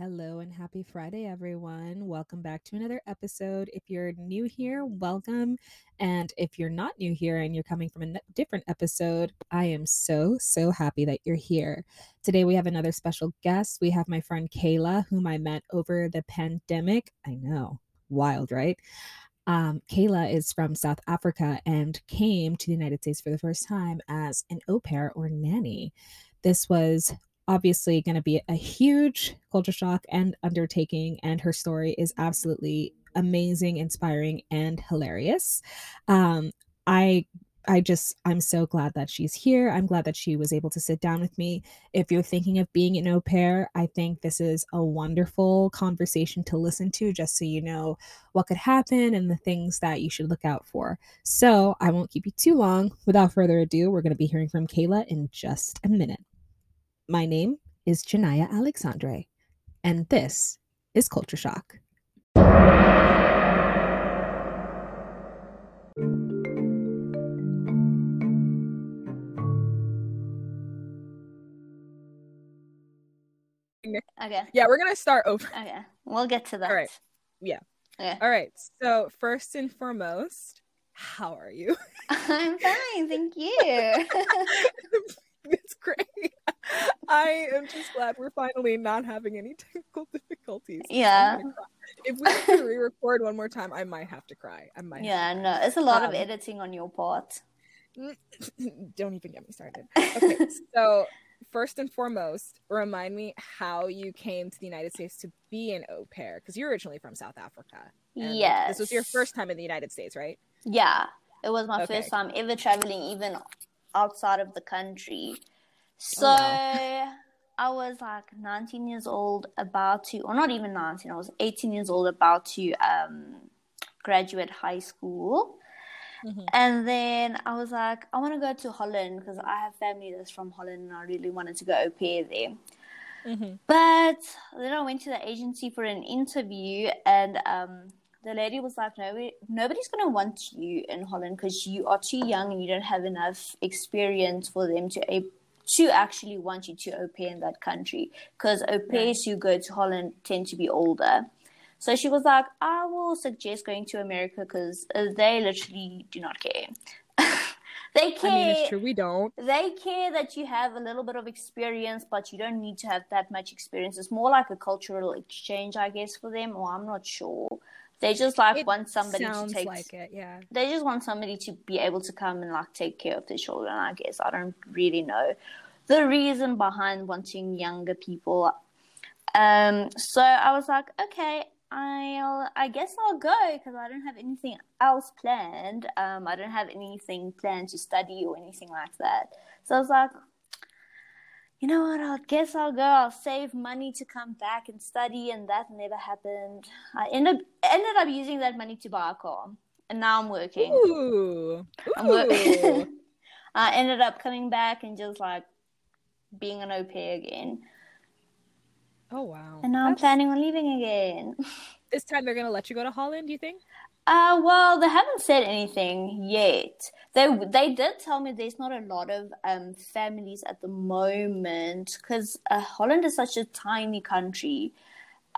Hello and happy Friday, everyone. Welcome back to another episode. If you're new here, welcome. And if you're not new here and you're coming from a different episode, I am so, so happy that you're here. Today, we have another special guest. We have my friend Cayla, whom I met over the pandemic. I know, wild, right? Um, Cayla is from South Africa and came to the United States for the first time as an au pair or nanny. This was obviously going to be a huge culture shock and undertaking, and her story is absolutely amazing, inspiring, and hilarious. Um, I I just, I'm so glad that she's here. I'm glad that she was able to sit down with me. If you're thinking of being an au pair, I think this is a wonderful conversation to listen to, just so you know what could happen and the things that you should look out for. So I won't keep you too long. Without further ado, we're going to be hearing from Cayla in just a minute. My name is Janaiah Alexandre, and this is Culture Shock. Okay. Yeah, we're gonna start over. Okay. We'll get to that. All right. Yeah. Okay. All right. So first and foremost, how are you? I'm fine, thank you. it's great. I am just glad we're finally not having any technical difficulties. Yeah. If we have to re-record one more time, I might have to cry. I might. Yeah, no, it's a lot Um, of editing on your part. Don't even get me started. Okay, so first and foremost, remind me how you came to the United States to be an au pair because you're originally from South Africa. Yes. This was your first time in the United States, right? Yeah, it was my Okay. first time ever traveling, even outside of the country. So Oh, wow. I was like 19 years old, about to, or not even 19, I was 18 years old, about to um, graduate high school. Mhm. And then I was like, I want to go to Holland because I have family that's from Holland and I really wanted to go au pair there. Mm-hmm. But then I went to the agency for an interview, and um, the lady was like, "Nobody, nobody's gonna want you in Holland because you are too young and you don't have enough experience for them to to actually want you to au pair in that country. Because au pairs who go to Holland tend to be older." So she was like, "I will suggest going to America because uh, they literally do not care. they care." I mean, it's true. We don't. they care that you have a little bit of experience, but you don't need to have that much experience. It's more like a cultural exchange, I guess, for them, or I'm not sure. They just like It want somebody to take. like it. Yeah. They just want somebody to be able to come and like take care of their children. I guess I don't really know the reason behind wanting younger people. Um, so I was like, okay, I'll, I guess I'll go because I don't have anything else planned. Um, I don't have anything planned to study or anything like that. So I was like, you know what? I guess I'll go. I'll save money to come back and study, and that never happened. I ended ended up using that money to buy a car, and now I'm working. Ooh. I'm wor- I ended up coming back and just like being an au pair again, oh wow. and now I'm planning on leaving again. This time they're gonna let you go to Holland. Do you think? Uh, well, they haven't said anything yet. They they did tell me there's not a lot of um families at the moment because uh, Holland is such a tiny country.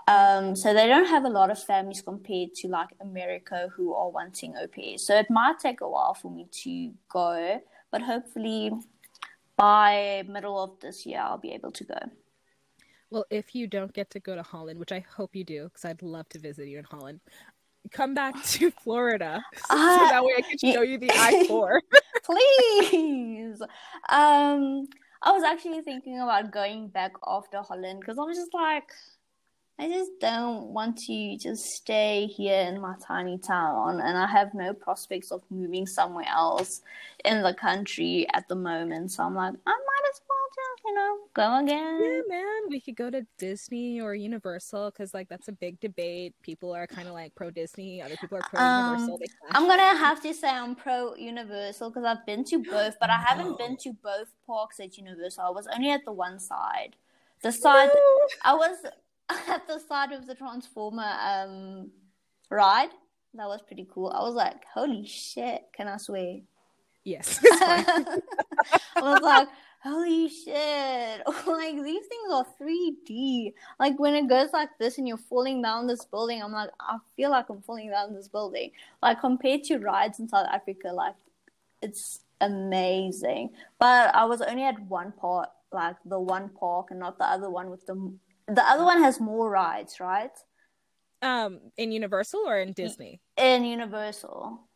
Um, so they don't have a lot of families compared to like America who are wanting au pairs. So it might take a while for me to go, but hopefully by middle of this year I'll be able to go. Well, if you don't get to go to Holland, which I hope you do, because I'd love to visit you in Holland, come back to Florida so Ah, that way I can show you the I four. please. Um, I was actually thinking about going back after Holland because I was just like, I just don't want to just stay here in my tiny town, and I have no prospects of moving somewhere else in the country at the moment. So I'm like, I might as well just, you know, go again. yeah, man, we could go to Disney or Universal because like that's a big debate. People are kind of like pro Disney, other people are pro Um, Universal. Clash. I'm gonna have to say I'm pro Universal because I've been to both, but I haven't been to both parks at Universal. I was only at the one side. The side I was at the side of the Transformer um ride. That was pretty cool. I was like, holy shit, can I swear? Yes. I was like, holy shit like these things are 3d like when it goes like this and you're falling down this building i'm like i feel like i'm falling down this building like compared to rides in south africa like it's amazing but i was only at one part like the one park and not the other one with the the other one has more rides right um in universal or in disney in universal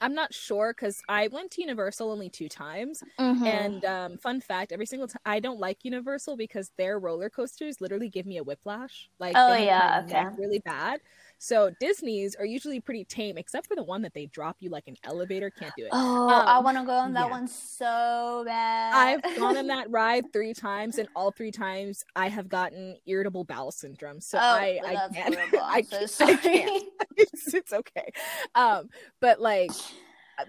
I'm not sure because I went to Universal only two times. Mhm. And um, fun fact: every single time I don't like Universal because their roller coasters literally give me a whiplash. Like, Oh, yeah, okay. really bad. So Disney's are usually pretty tame, except for the one that they drop you like an elevator. Can't do it. oh i Um, want to go on that yeah. one so bad I've gone on that ride three times, and all three times I have gotten irritable bowel syndrome. So oh I, I can't. I so can't. I can't. It's, it's okay. Um, but like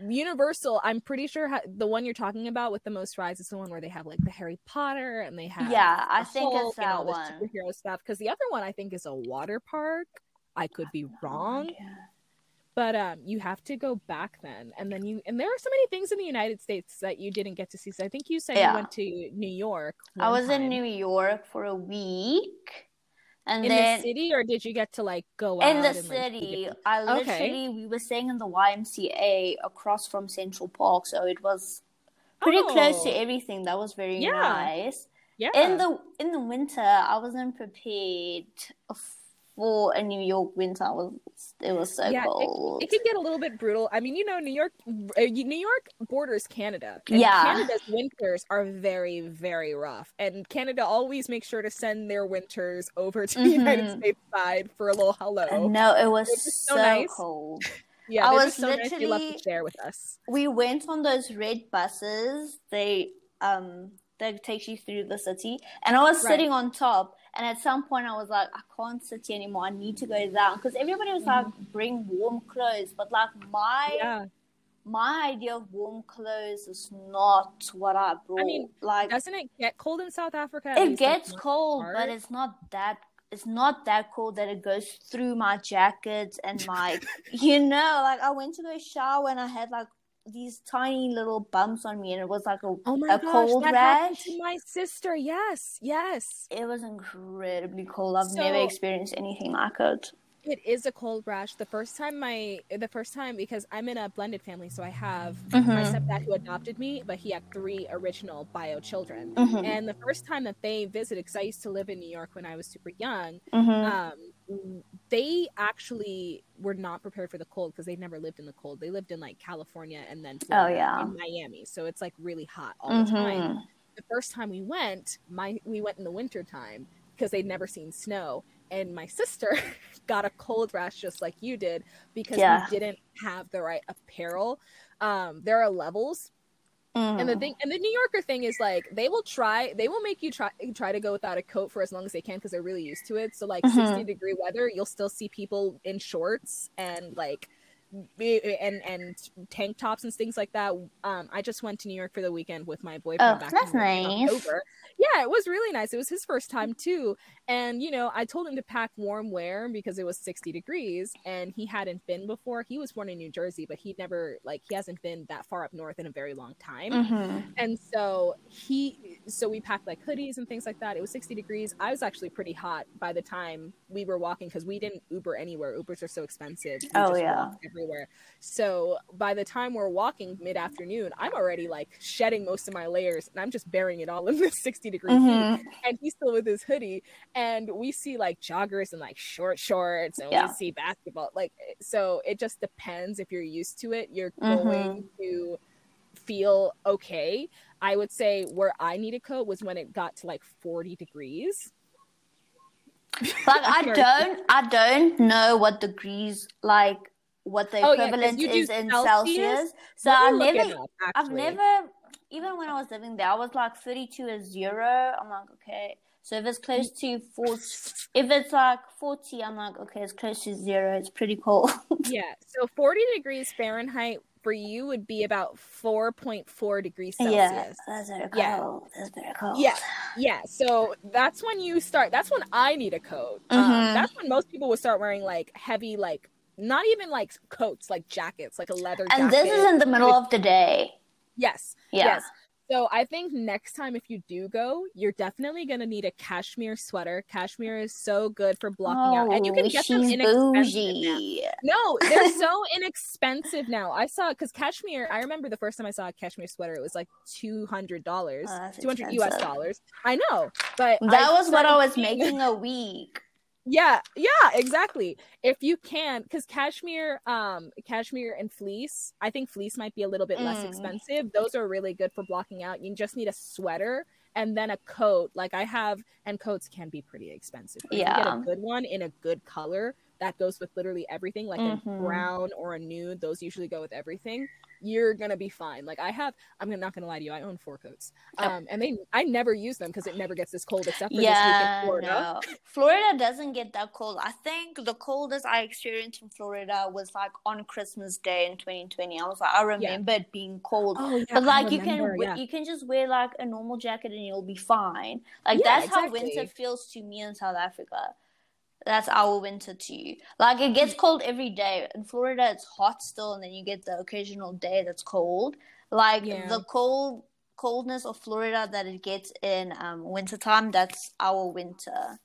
Universal, I'm pretty sure ha- the one you're talking about with the most rides is the one where they have like the Harry Potter and they have Yeah, I think it's Hulk and that the one. superhero stuff. Because the other one I think is a water park. I could be wrong, but um, you have to go back then, and then you and there are so many things in the United States that you didn't get to see. So I think you said Yeah. you went to New York. I was in. New York for a week, and in then the city, or did you get to like go out in the and, like, city, different- I Okay. literally we were staying in the YMCA across from Central Park, so it was pretty close to Oh. everything. That was very Yeah. nice. Yeah. In the in the winter, I wasn't prepared for a New York winter. Was it was so Yeah, cold. it can get a little bit brutal. I mean, you know, New York, uh, New York borders Canada. and Yeah. Canada's winters are very, very rough, and Canada always makes sure to send their winters over to the United Mhm. States side for a little hello. no, it was so so nice. cold. yeah, I was so nice. They love to literally- share with us. we went on those red buses. They um that takes you through the city, and I was Right. sitting on top. And at some point, I was like, I can't sit here anymore. I need to go down because everybody was like, bring warm clothes. But like my Mm-hmm. Yeah, my idea of warm clothes is not what I brought. I mean, like doesn't it get cold in South Africa? it least, like, gets cold, but it's not that. It's not that cold that it goes through my jacket and my, you know, like I went to go shower and I had like these tiny little bumps on me, and it was like a Oh my a gosh, cold that happened rash. to my sister. Yes, yes. It was incredibly cold. I've never experienced anything like it. It is a cold rash. The first time my the first time because I'm in a blended family, so I have Mhm. my stepdad who adopted me, but he had three original bio children. Mhm. And the first time that they visited, because I used to live in New York when I was super young, Mhm. um, they actually were not prepared for the cold because they'd never lived in the cold. They lived in like California and then Florida Oh, yeah. in Miami, so it's like really hot all the time the first time we went, my we went in the winter time because they'd never seen snow, and my sister got a cold rash just like you did because Yeah. we didn't have the right apparel. Um, there are levels, and the Mhm. thing, and the New Yorker thing is like they will try, they will make you try try to go without a coat for as long as they can because they're really used to it. So like Mhm. sixty degree weather, you'll still see people in shorts and like and and tank tops and things like that. Um, I just went to New York for the weekend with my boyfriend. Oh, back that's nice. October. Yeah, it was really nice. It was his first time too, and you know, I told him to pack warm wear because it was sixty degrees, and he hadn't been before. He was born in New Jersey, but he never like he hasn't been that far up north in a very long time. Mhm. And so he, so we packed like hoodies and things like that. It was 60 degrees. I was actually pretty hot by the time we were walking because we didn't Uber anywhere. Ubers are so expensive. We Oh, yeah. walked everywhere. So by the time we're walking mid afternoon, I'm already like shedding most of my layers and I'm just burying it all in this 60 degree heat. Mhm. And he's still with his hoodie. And we see like joggers and like short shorts and Yeah. we see basketball. Like, so it just depends if you're used to it. You're Mhm. going to feel okay. I would say where I need a coat was when it got to like 40 degrees. Like I don't, I don't know what degrees like what the Oh, equivalent do is in Celsius? Celsius. So I look it never, up, I've never, even when I was living there, I was like 32 is zero. I'm like, okay. So if it's close to 40, if it's like 40, I'm like, okay, it's close to zero. It's pretty cold. Yeah. So 40 degrees Fahrenheit for you would be about 4.4 degrees Celsius. yeah, that's very cold. Yeah. That's very cold. Yeah, yeah. So that's when you start. That's when I need a coat. Um, Mhm. that's when most people would start wearing like heavy, like not even like coats, like jackets, like a leather. And this is in the middle of the day. yes, Yeah. yes. So I think next time if you do go, you're definitely gonna need a cashmere sweater. Cashmere is so good for blocking out, and you can Oh, get them inexpensive. No, they're so inexpensive now. I saw because cashmere. I remember the first time I saw a cashmere sweater, it was like two hundred dollars, Oh, two hundred US dollars. I know, but That I was what I was making a week. Yeah, yeah, exactly. If you can, because cashmere, um, cashmere and fleece, I think fleece might be a little bit less Mm. expensive. Those are really good for blocking out. You just need a sweater and then a coat. Like I have, and coats can be pretty expensive. But If you get a good one in a good color that goes with literally everything, like a Mhm. brown or a nude. Those usually go with everything. You're gonna be fine. Like I have, I'm not gonna lie to you. I own four coats, Oh. um, and they, I never use them because it never gets this cold except for this week in Florida. no. Florida doesn't get that cold. I think the coldest I experienced in Florida was like on Christmas Day in 2020. I was like, I remember it being cold. Oh yeah, But like you can yeah. you can just wear like a normal jacket and you'll be fine. Like Yeah, that's how winter feels to me in South Africa. That's our winter to you. Like it gets cold every day. In Florida it's hot still and then you get the occasional day that's cold. Like Yeah. the cold coldness of Florida that it gets in um wintertime, that's our winter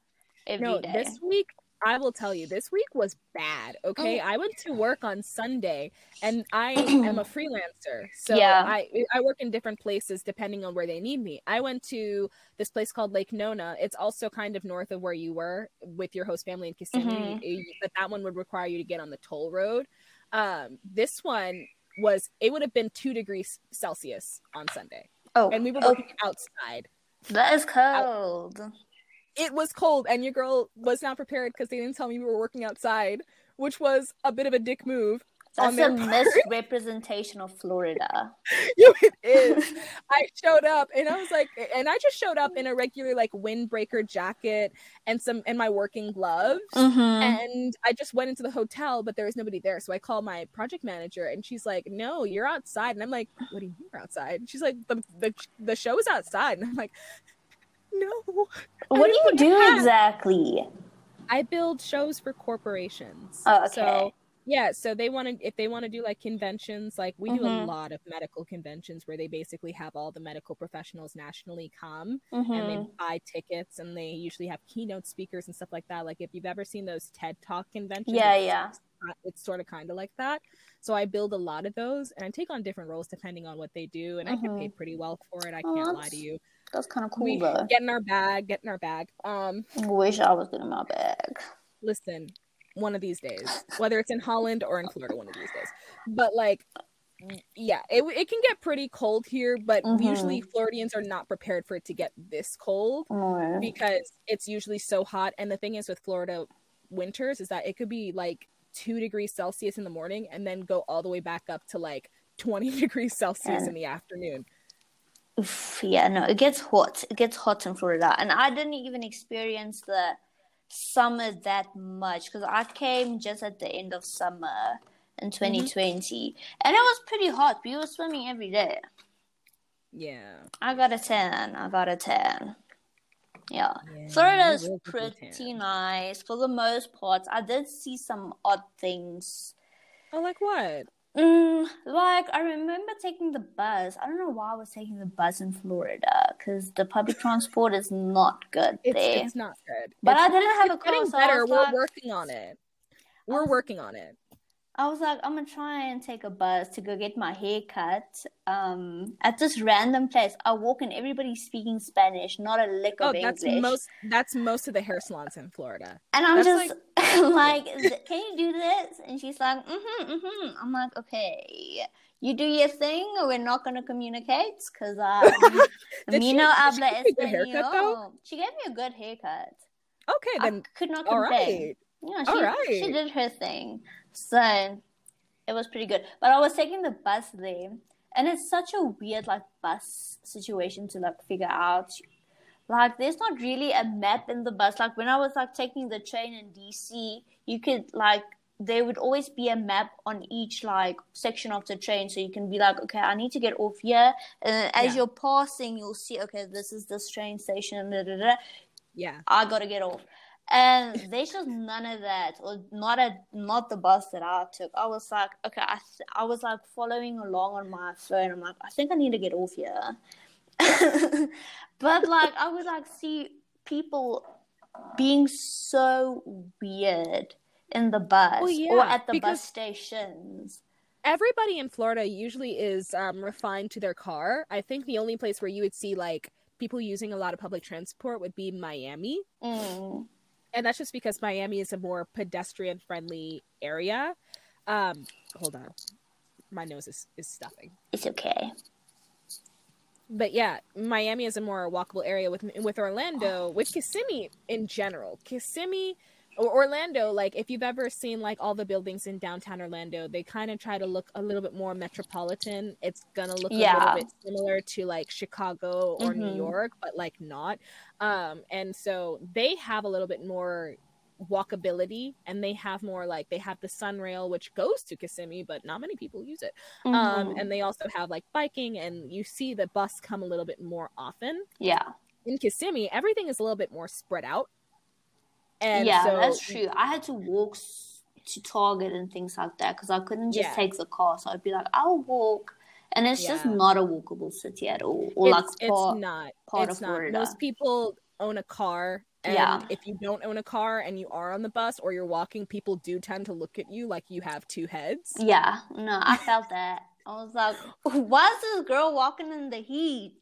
every day. no, this week I will tell you, this week was bad. Okay, Oh. I went to work on Sunday, and I am a freelancer, so Yeah. I I work in different places depending on where they need me. I went to this place called Lake Nona. It's also kind of north of where you were with your host family in Kissimmee, Mhm. eh, but that one would require you to get on the toll road. Um, this one was it would have been two degrees Celsius on Sunday, oh, and we were oh, working outside. that is cold. It was cold and your girl was not prepared because they didn't tell me we were working outside which was a bit of a dick move That's a part. misrepresentation of Florida. Yeah, it is i showed up and i was like and i just showed up in a regular like windbreaker jacket and some and my working gloves Mm-hmm. and i just went into the hotel but there was nobody there so i called my project manager and she's like no you're outside and i'm like what do you mean you're outside and she's like the, the, the show is outside and i'm like no What do you do exactly? I build shows for corporations. Oh, okay. So yeah, so they want to if they want to do like conventions, like we do a Mhm. lot of medical conventions where they basically have all the medical professionals nationally come Mm-hmm. and they buy tickets and they usually have keynote speakers and stuff like that. Like if you've ever seen those TED Talk conventions, Yeah, it's, yeah. it's sort of kind of like that. So I build a lot of those and I take on different roles depending on what they do and I get Mhm. paid pretty well for it. I Oh, can't lie to you. That's kind of cool we though. get in our bag, get in our bag. Um Wish I was getting my bag. listen one of these days whether it's in holland or in florida one of these days but like yeah it, it can get pretty cold here but Mhm. usually floridians are not prepared for it to get this cold No. because it's usually so hot and the thing is with florida winters is that it could be like two degrees celsius in the morning and then go all the way back up to like 20 degrees celsius in the afternoon Oof, yeah, no, it gets hot. It gets hot in Florida, and I didn't even experience the summer that much because I came just at the end of summer in mm-hmm. 2020, and it was pretty hot. We were swimming every day. yeah, I got a tan. I got a tan. Yeah. yeah Florida is will get your pretty tan. nice for the most part. I did see some odd things. oh like what Mm, like I remember taking the bus. I don't know why I was taking the bus in Florida because the public transport is not good it's, there. it's not good But It's- I didn't have a car, getting so better we're like- working on it we're was- working on it I was like, I'm gonna try and take a bus to go get my hair cut. Um, at this random place, I walk and everybody's speaking Spanish, not a lick Oh, of that's English. most that's most of the hair salons in Florida. And I'm That's just like, "Is- can you do this? And she's like, mm-hmm, mm-hmm. I'm like, okay, you do your thing. We're not gonna communicate because I, Did me she- no did she habla you a good haircut, though? español. She gave me a good haircut. Okay, I then could not all complain. right. Yeah, she right. she did her thing. So it was pretty good. But I was taking the bus there and it's such a weird like bus situation to like figure out. Like there's not really a map in the bus. Like when I was like taking the train in DC, you could like there would always be a map on each like section of the train so you can be like okay i need to get off here and as Yeah. you're passing you'll see okay this is this train station da, da, da. Yeah. I gotta get off. And there's just none of that, or not a not the bus that I took. I was like, okay, I th- I was like following along on my phone. I'm like, I think I need to get off here. but like I would like see people being so weird in the bus Well, yeah, or at the bus stations. Everybody in Florida usually is um, refined to their car. I think the only place where you would see like people using a lot of public transport would be Miami. Mm. And that's just because Miami is a more pedestrian friendly area. Um, hold on, my nose is, is stuffing. It's okay. But yeah, Miami is a more walkable area with with Orlando, with Kissimmee in general. Kissimmee or Orlando, like if you've ever seen like all the buildings in downtown Orlando, they kind of try to look a little bit more metropolitan. It's gonna look a Yeah. little bit similar to like Chicago or New Mhm. York, but like not. Um, and so they have a little bit more walkability and they have more like they have the SunRail which goes to Kissimmee but not many people use it um Mhm. and they also have like biking and you see the bus come a little bit more often yeah, in Kissimmee everything is a little bit more spread out and yeah, so that's true. I had to walk to Target and things like that because I couldn't just Yeah. take the car. So I'd be like, I'll walk, and it's just not a walkable city at all, or like it's, it's part, not part it's of not Florida. most people own a car and Yeah. if you don't own a car and you are on the bus or you're walking people do tend to look at you like you have two heads Yeah, no, I felt that. I was like, why is this girl walking in the heat?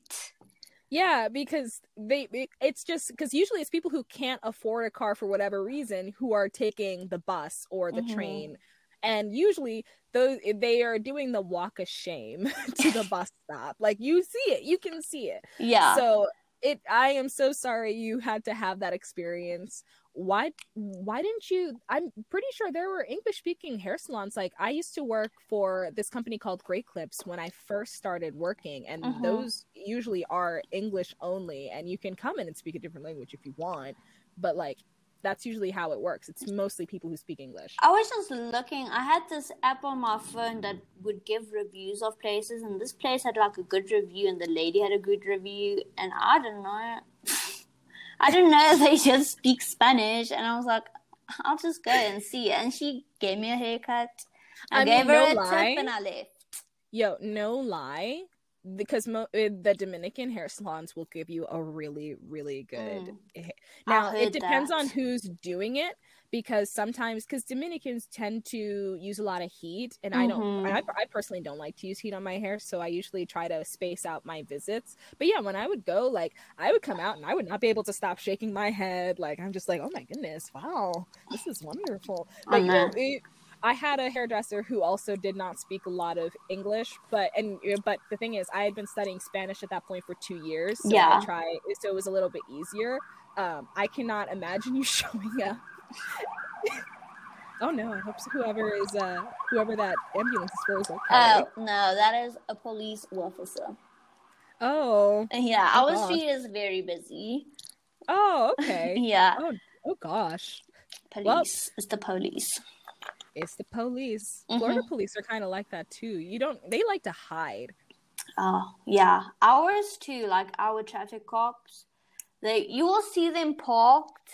Yeah, because they it's just because usually it's people who can't afford a car for whatever reason who are taking the bus or the Mhm. train. And usually those they are doing the walk of shame to the bus stop. Like you see it, you can see it. Yeah. So it I am so sorry you had to have that experience. Why why didn't you I'm pretty sure there were English speaking hair salons. Like I used to work for this company called Great Clips when I first started working and Mhm. those usually are English only and you can come in and speak a different language if you want. But like that's usually how it works. It's mostly people who speak English. I was just looking. I had this app on my phone that would give reviews of places, and this place had like a good review, and the lady had a good review, and I don't know. I didn't know they just speak Spanish, and I was like, I'll just go and see. And she gave me a haircut. I, I mean, gave her no a lie. tip, and I left. Yo, no lie, because mo- uh, the Dominican hair salons will give you a really, really good. Mm. Now it depends that. on who's doing it, because sometimes because Dominicans tend to use a lot of heat, and I don't. Mhm. I, I personally don't like to use heat on my hair, so I usually try to space out my visits. But yeah, when I would go, like I would come out and I would not be able to stop shaking my head. Like I'm just like, oh my goodness, wow, this is wonderful. But you know, know. it, I had a hairdresser who also did not speak a lot of English, but and but the thing is, I had been studying Spanish at that point for two years. So Yeah. I try, so it was a little bit easier. Um, I cannot imagine you showing up. oh no! I hope so whoever is uh whoever that ambulance is for is okay. Oh no, that is a police officer. oh, Yeah, Oh, our gosh. street is very busy. oh, okay. Yeah, oh gosh, police. it's the police. It's the police. Mm-hmm. Florida police are kind of like that too. You don't. They like to hide. Oh yeah, ours too. Like our traffic cops, they you will see them parked,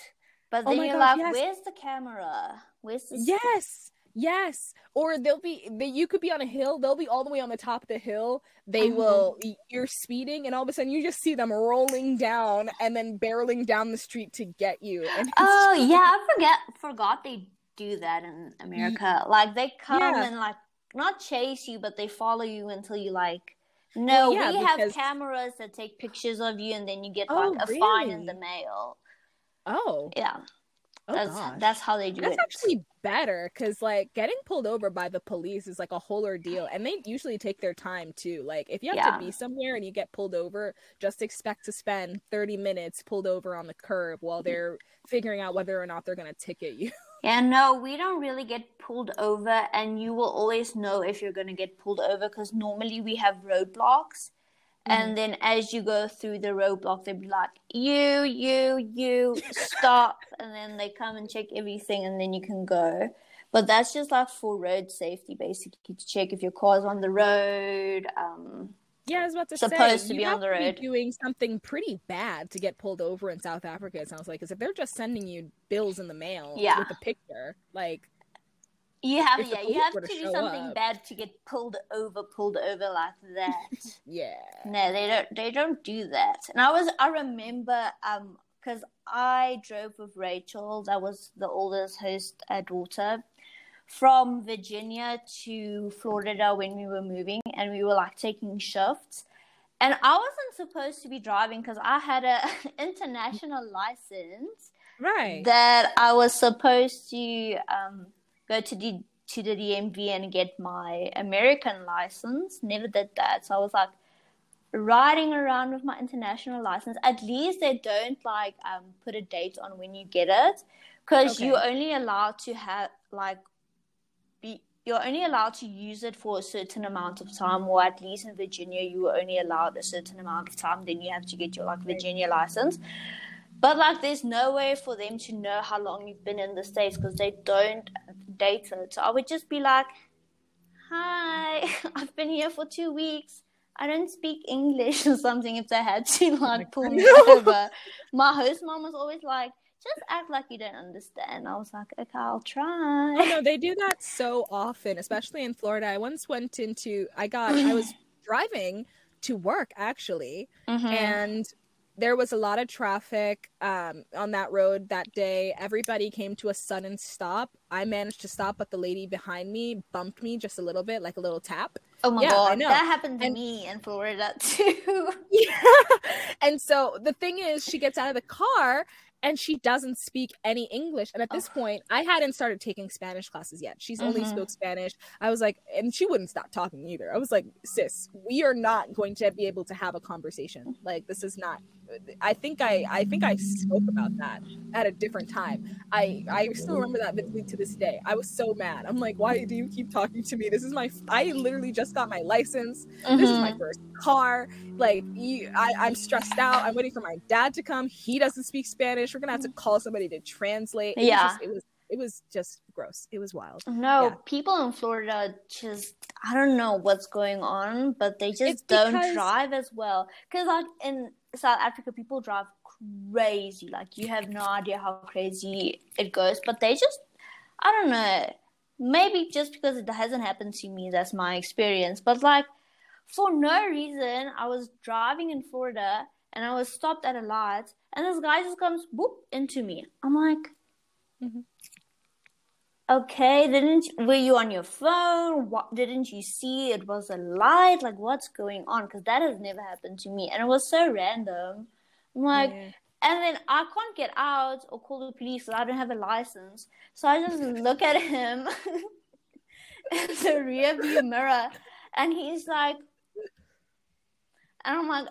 but Oh then my you're like, yes. "Where's the camera? Where's the Yes. Yes. Or they'll be they, you could be on a hill, they'll be all the way on the top of the hill. They Mhm. will you're speeding and all of a sudden you just see them rolling down and then barreling down the street to get you. Oh just- yeah, I forget forgot they do that in America. Like they come Yeah. and like not chase you, but they follow you until you like. No, Well, yeah, we have cameras that take pictures of you, and then you get Oh, like a fine in the mail. Oh, Yeah, oh that's gosh. that's how they do That's it. That's actually better because like getting pulled over by the police is like a whole ordeal and they usually take their time too like if you have Yeah. to be somewhere and you get pulled over just expect to spend 30 minutes pulled over on the curb while mm-hmm. they're figuring out whether or not they're going to ticket you Yeah, no, we don't really get pulled over, and you will always know if you're going to get pulled over because normally we have roadblocks. And then as you go through the roadblock, they'll be like, you, you, you, stop. and then they come and check everything, and then you can go. But that's just like for road safety, basically, to check if your car's on the road. Um, Yeah, I was about to Supposed say to you be on the to road. doing something pretty bad to get pulled over in South Africa. It sounds like because if they're just sending you bills in the mail Yeah. with a picture, like You have yeah, you have to to do something up. bad to get pulled over, pulled over like that. Yeah. no, they don't. They don't do that. And I was, I remember, um, because I drove with Rachel, that was the oldest host uh, daughter, from Virginia to Florida when we were moving, and we were like taking shifts. And I wasn't supposed to be driving because I had an international license Right. that I was supposed to um, go to the to the DMV and get my American license. Never did that, so I was like riding around with my international license. At least they don't like um, put a date on when you get it, because Okay. you're only allowed to have like be you're only allowed to use it for a certain amount of time, or at least in Virginia, you were only allowed a certain amount of time. Then you have to get your like Virginia license. But like, there's no way for them to know how long you've been in the states because they don't date it. So I would just be like, "Hi, I've been here for two weeks. I don't speak English or something." If they had to like pull me over, my host mom was always like, "Just act like you don't understand." I was like, "Okay, I'll Oh try." no, they do that so often, especially in Florida. I once went into I got I was driving to work actually, Mhm. and there was a lot of traffic um, on that road that day. Everybody came to a sudden stop. I managed to stop, but the lady behind me bumped me just a little bit, like a little tap. Oh my Yeah, I god, know. that happened to And- me in Florida too. Yeah. And so the thing is, she gets out of the car and she doesn't speak any English. And at this Ugh. point, I hadn't started taking Spanish classes yet. She's only Mhm. spoke Spanish. I was like, and she wouldn't stop talking either. I was like, sis, we are not going to be able to have a conversation. Like this is not. I think I I think I spoke about that at a different time. I I still remember that vividly to this day. I was so mad. I'm like, why do you keep talking to me? This is my. I literally just got my license. This is my Mhm. first car. Like, you, I, I'm stressed out. I'm waiting for my dad to come. He doesn't speak Spanish. We're gonna have to call somebody to translate. It was Yeah. just- it was it was just gross. It was wild. No, Yeah. people in Florida just I don't know what's going on, but they just It's don't drive as well. Cuz like in South Africa people drive crazy. Like you have no idea how crazy it goes, but they just I don't know. Maybe just because it hasn't happened to me, that's my experience. But like for no reason, I was driving in Florida and I was stopped at a light and this guy just comes boop into me. I'm like Mhm. Okay, didn't were you on your phone? What didn't you see? It was a light. Like, what's going on? Because that has never happened to me, and it was so random. I'm like, Yeah. and then I can't get out or call the police because I don't have a license. So I just look at him in the rear view mirror, and he's like, and I'm like,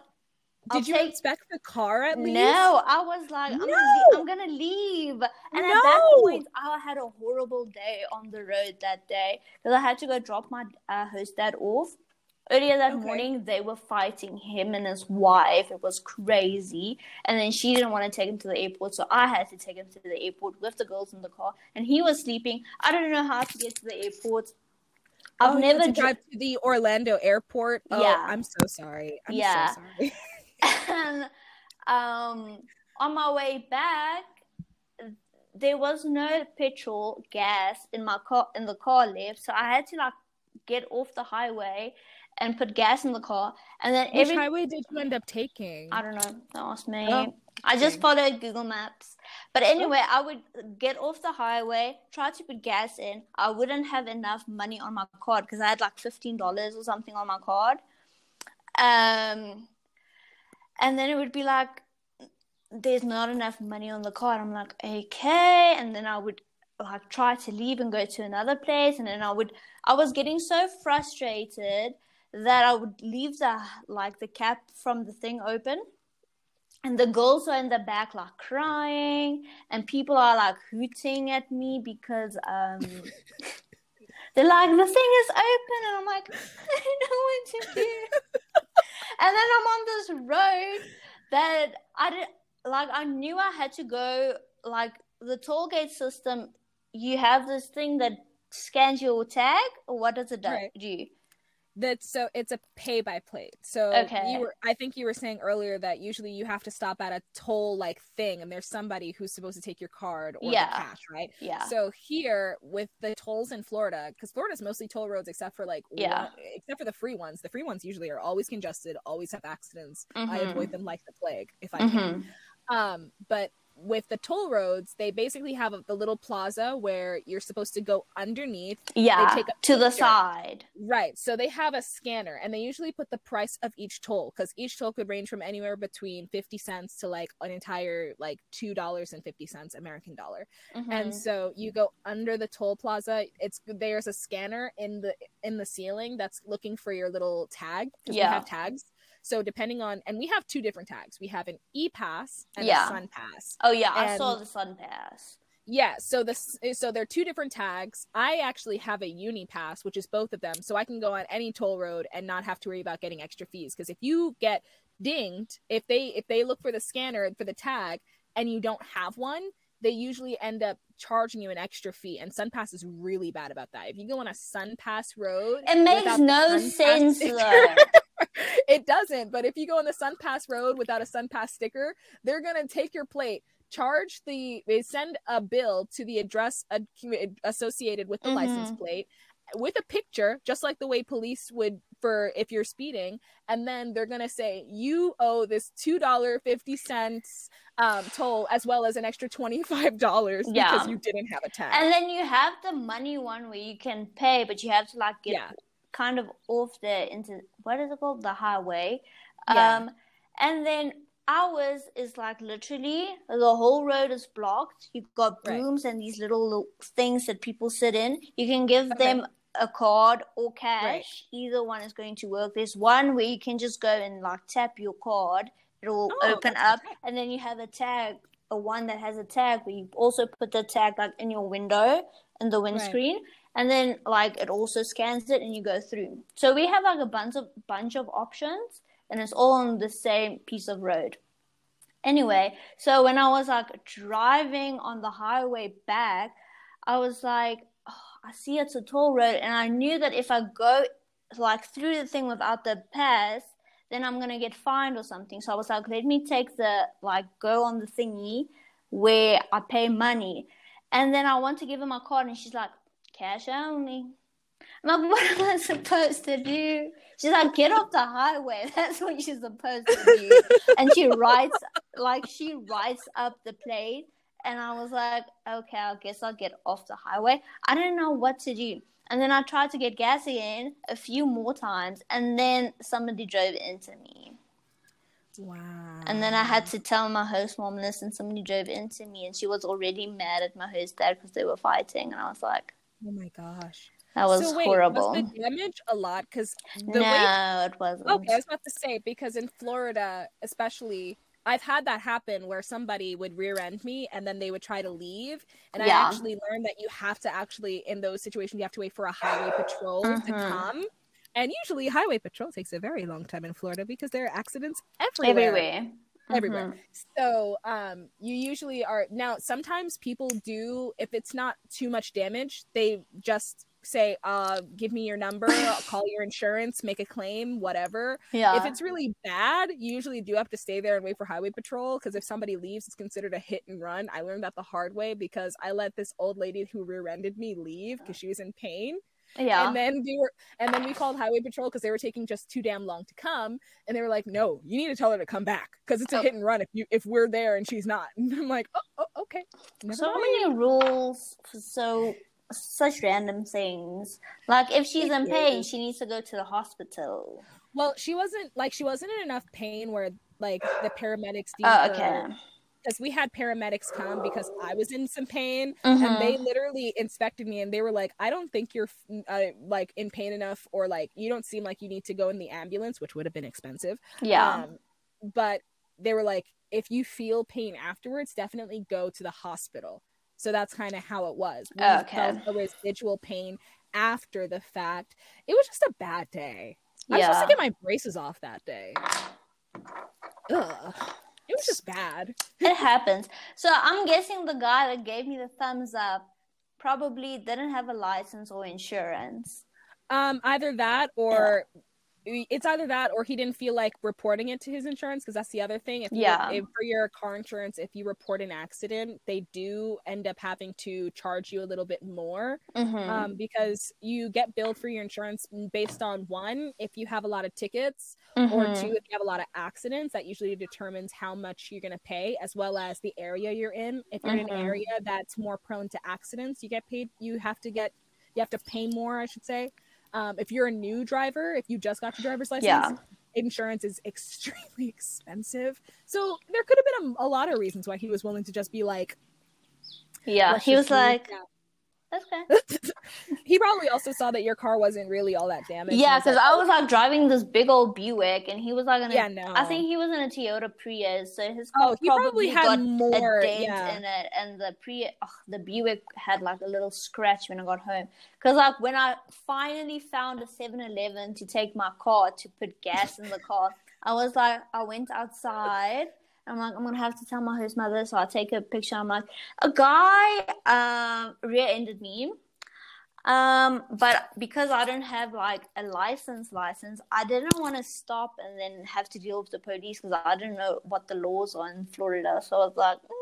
I'll Did you take- inspect the car at least? no, I was like, I'm, gonna, No! I'm gonna leave. And at that No! point, I had a horrible day on the road that day because I had to go drop my uh, host dad off. Earlier that Okay. morning, they were fighting him and his wife. It was crazy. And then she didn't want to take him to the airport, so I had to take him to the airport with the girls in the car. And he was sleeping. I don't know how to get to the airport. I've oh, never to dri- drive to the Orlando airport. Oh, Yeah. I'm so sorry. I'm Yeah. so sorry. and um, on my way back, there was no petrol gas in my car in the car left, so I had to like get off the highway and put gas in the car, and then Which every highway did you end up taking? I don't know, don't ask me. Oh, I just followed Google Maps. But anyway, I would get off the highway, try to put gas in. I wouldn't have enough money on my card because I had like fifteen dollars or something on my card. Um, and then it would be like, there's not enough money on the card. I'm like, okay. And then I would like try to leave and go to another place. And then I would, I was getting so frustrated that I would leave the like the cap from the thing open. And the girls are in the back like crying, and people are like hooting at me because um they're like the thing is open, and I'm like I don't know what to do. and then I'm on this road that I did like I knew I had to go like the toll gate system. You have this thing that scans your tag, or what does it do? Right. That's so it's a pay by plate. So Okay. you were I think you were saying earlier that usually you have to stop at a toll like thing and there's somebody who's supposed to take your card or Yeah. the cash, right? Yeah. So here with the tolls in Florida, because Florida's mostly toll roads except for like Yeah. one- except for the free ones. The free ones usually are always congested, always have accidents. I Mhm. avoid them like the plague if I can. Mhm. Um, but with the toll roads, they basically have a, the little plaza where you're supposed to go underneath. Yeah. To the side. Right. So they have a scanner and they usually put the price of each toll because each toll could range from anywhere between 50 cents to like an entire like $2.50 American dollar. And Mhm. so you go under the toll plaza. It's there's a scanner in the in the ceiling that's looking for your little tag because Yeah. we have tags. So depending on and we have two different tags. We have an e pass and Yeah. a SunPass. oh yeah, I saw the SunPass. Yeah, so this eh, so they're two different tags. I actually have a uni pass, which is both of them, so I can go on any toll road and not have to worry about getting extra fees. Because if you get dinged, if they if they look for the scanner for the tag and you don't have one, they usually end up charging you an extra fee. And SunPass is really bad about that. If you go on a SunPass road, It makes no sense sticker- it doesn't. But if you go on the SunPass road without a SunPass sticker, they're gonna take your plate, charge the, they send a bill to the address ad- associated with the license Mhm. plate with a picture, just like the way police would for if you're speeding, and then they're gonna say you owe this two dollar fifty cents um, toll as well as an extra twenty five dollars Yeah. because you didn't have a tag. And then you have the money one where you can pay, but you have to like get Yeah. kind of off the into what is it called the highway. Yeah. Um, and then ours is like literally the whole road is blocked. You've got Right. brooms and these little, little things that people sit in. You can give Okay. them a card or cash. Right. Either one is going to work. There's one where you can just go and like tap your card. It'll Oh, open up, and then you have a tag, a one that has a tag where you also put the tag like in your window in the windscreen, and then like it also scans it and you go through. So we have like a bunch of bunch of options, and it's all on the same piece of road. Anyway, so when I was like driving on the highway back, I was like, I see it's a toll road, and I knew that if I go like through the thing without the pass, then I'm gonna get fined or something. So I was like, let me take the like go on the thingy where I pay money, and then I want to give her my card, and she's like, cash only. I'm like, what am I supposed to do? She's like, get off the highway. That's what you're supposed to do. and she writes like she writes up the plate, and I was like, okay, I guess I'll get off the highway. I didn't know what to do. And then I tried to get gas again a few more times, and then somebody drove into me. wow. And then I had to tell my host mom this, and somebody drove into me, and she was already mad at my host dad because they were fighting. And I was like, Oh my gosh. that was so wait, horrible. Was the damage a lot? Because the no, way it wasn't. Okay, I was about to say because in Florida, especially, I've had that happen where somebody would rear end me and then they would try to leave, and Yeah. I actually learned that you have to actually in those situations you have to wait for a highway patrol to Mhm. come, and usually highway patrol takes a very long time in Florida because there are accidents everywhere. everywhere. Everywhere. Mhm. So, um, you usually are now. Sometimes people do, if it's not too much damage, they just say, "Uh, give me your number, I'll call your insurance, make a claim, whatever." Yeah. if it's really bad, you usually do have to stay there and wait for highway patrol because if somebody leaves, it's considered a hit and run. I learned that the hard way because I let this old lady who rear-ended me leave because she was in pain, yeah. and then we were, and then we called highway patrol because they were taking just too damn long to come, and they were like, "No, you need to tell her to come back because it's a Oh. hit and run if you if we're there and she's not." And I'm like, "Oh, oh okay." Never so mind." many rules so such random things. Like if she's in pain, she needs to go to the hospital. Well, she wasn't like she wasn't in enough pain where like the paramedics. Oh, deemed okay. because we had paramedics come because I was in some pain Mhm. and they literally inspected me and they were like, I don't think you're uh, like in pain enough or like you don't seem like you need to go in the ambulance, which would have been expensive. yeah. Um, but they were like, if you feel pain afterwards, definitely go to the hospital. So that's kind of how it was. We Okay. felt the residual pain after the fact. It was just a bad day. Yeah. I was supposed to get my braces off that day. Ugh. It was just bad. it happens. So I'm guessing the guy that gave me the thumbs up probably didn't have a license or insurance. Um, either that or it's either that or he didn't feel like reporting it to his insurance because that's the other thing. If you, Yeah. if, for your car insurance, if you report an accident, they do end up having to charge you a little bit more Mhm. um, because you get billed for your insurance based on one if you have a lot of tickets or Mhm. two if you have a lot of accidents that usually determines how much you're going to pay as well as the area you're in if you're in Mhm. an area that's more prone to accidents you get paid you have to get you have to pay more i should say um, if you're a new driver if you just got your driver's license Yeah. insurance is extremely expensive so there could have been a, a lot of reasons why he was willing to just be like Yeah. He was like. Okay. he probably also saw that your car wasn't really all that damaged Yeah, because like, I oh. was like driving this big old Buick, and he was like, in a, yeah no I think he was in a Toyota Prius, so his oh, car oh he probably, had got more a dent yeah in it, and the pre ugh, the Buick had like a little scratch when I got home. Because like when I finally found a 7-Eleven to take my car to put gas in the car, I was like, I went outside. I'm like, I'm gonna have to tell my host mother, so I take a picture. I'm like, a guy um rear-ended me. Um, but because I don't have like a license license, I didn't want to stop and then have to deal with the police because I didn't know what the laws are in Florida. So I was like, mm,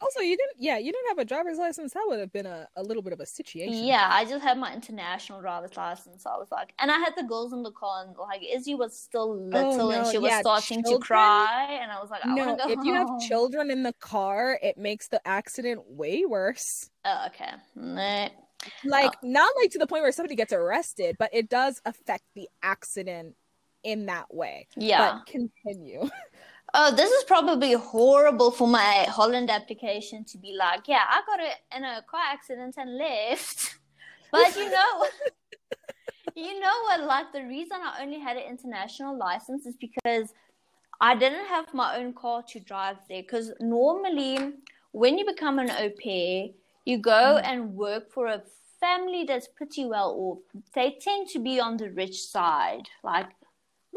Also, you didn't. Yeah, you didn't have a driver's license. That would have been a, a little bit of a situation. yeah, I just had my international driver's license. So I was like, and I had the girls in the car, and like Izzy was still oh, little and Oh, no, she was yeah, starting children- to cry, and I was like, I No, go if you have children in the car, it makes the accident way worse. Oh, okay. Nah. Like Oh. not like to the point where somebody gets arrested, but it does affect the accident in that way. Yeah. But continue. Oh, this is probably horrible for my Holland application to be like, yeah, I got a, in a car accident and left. But you know, you know what? Like the reason I only had an international license is because I didn't have my own car to drive there. Because normally, when you become an au pair, you go mm. and work for a family that's pretty well off. They tend to be on the rich side, like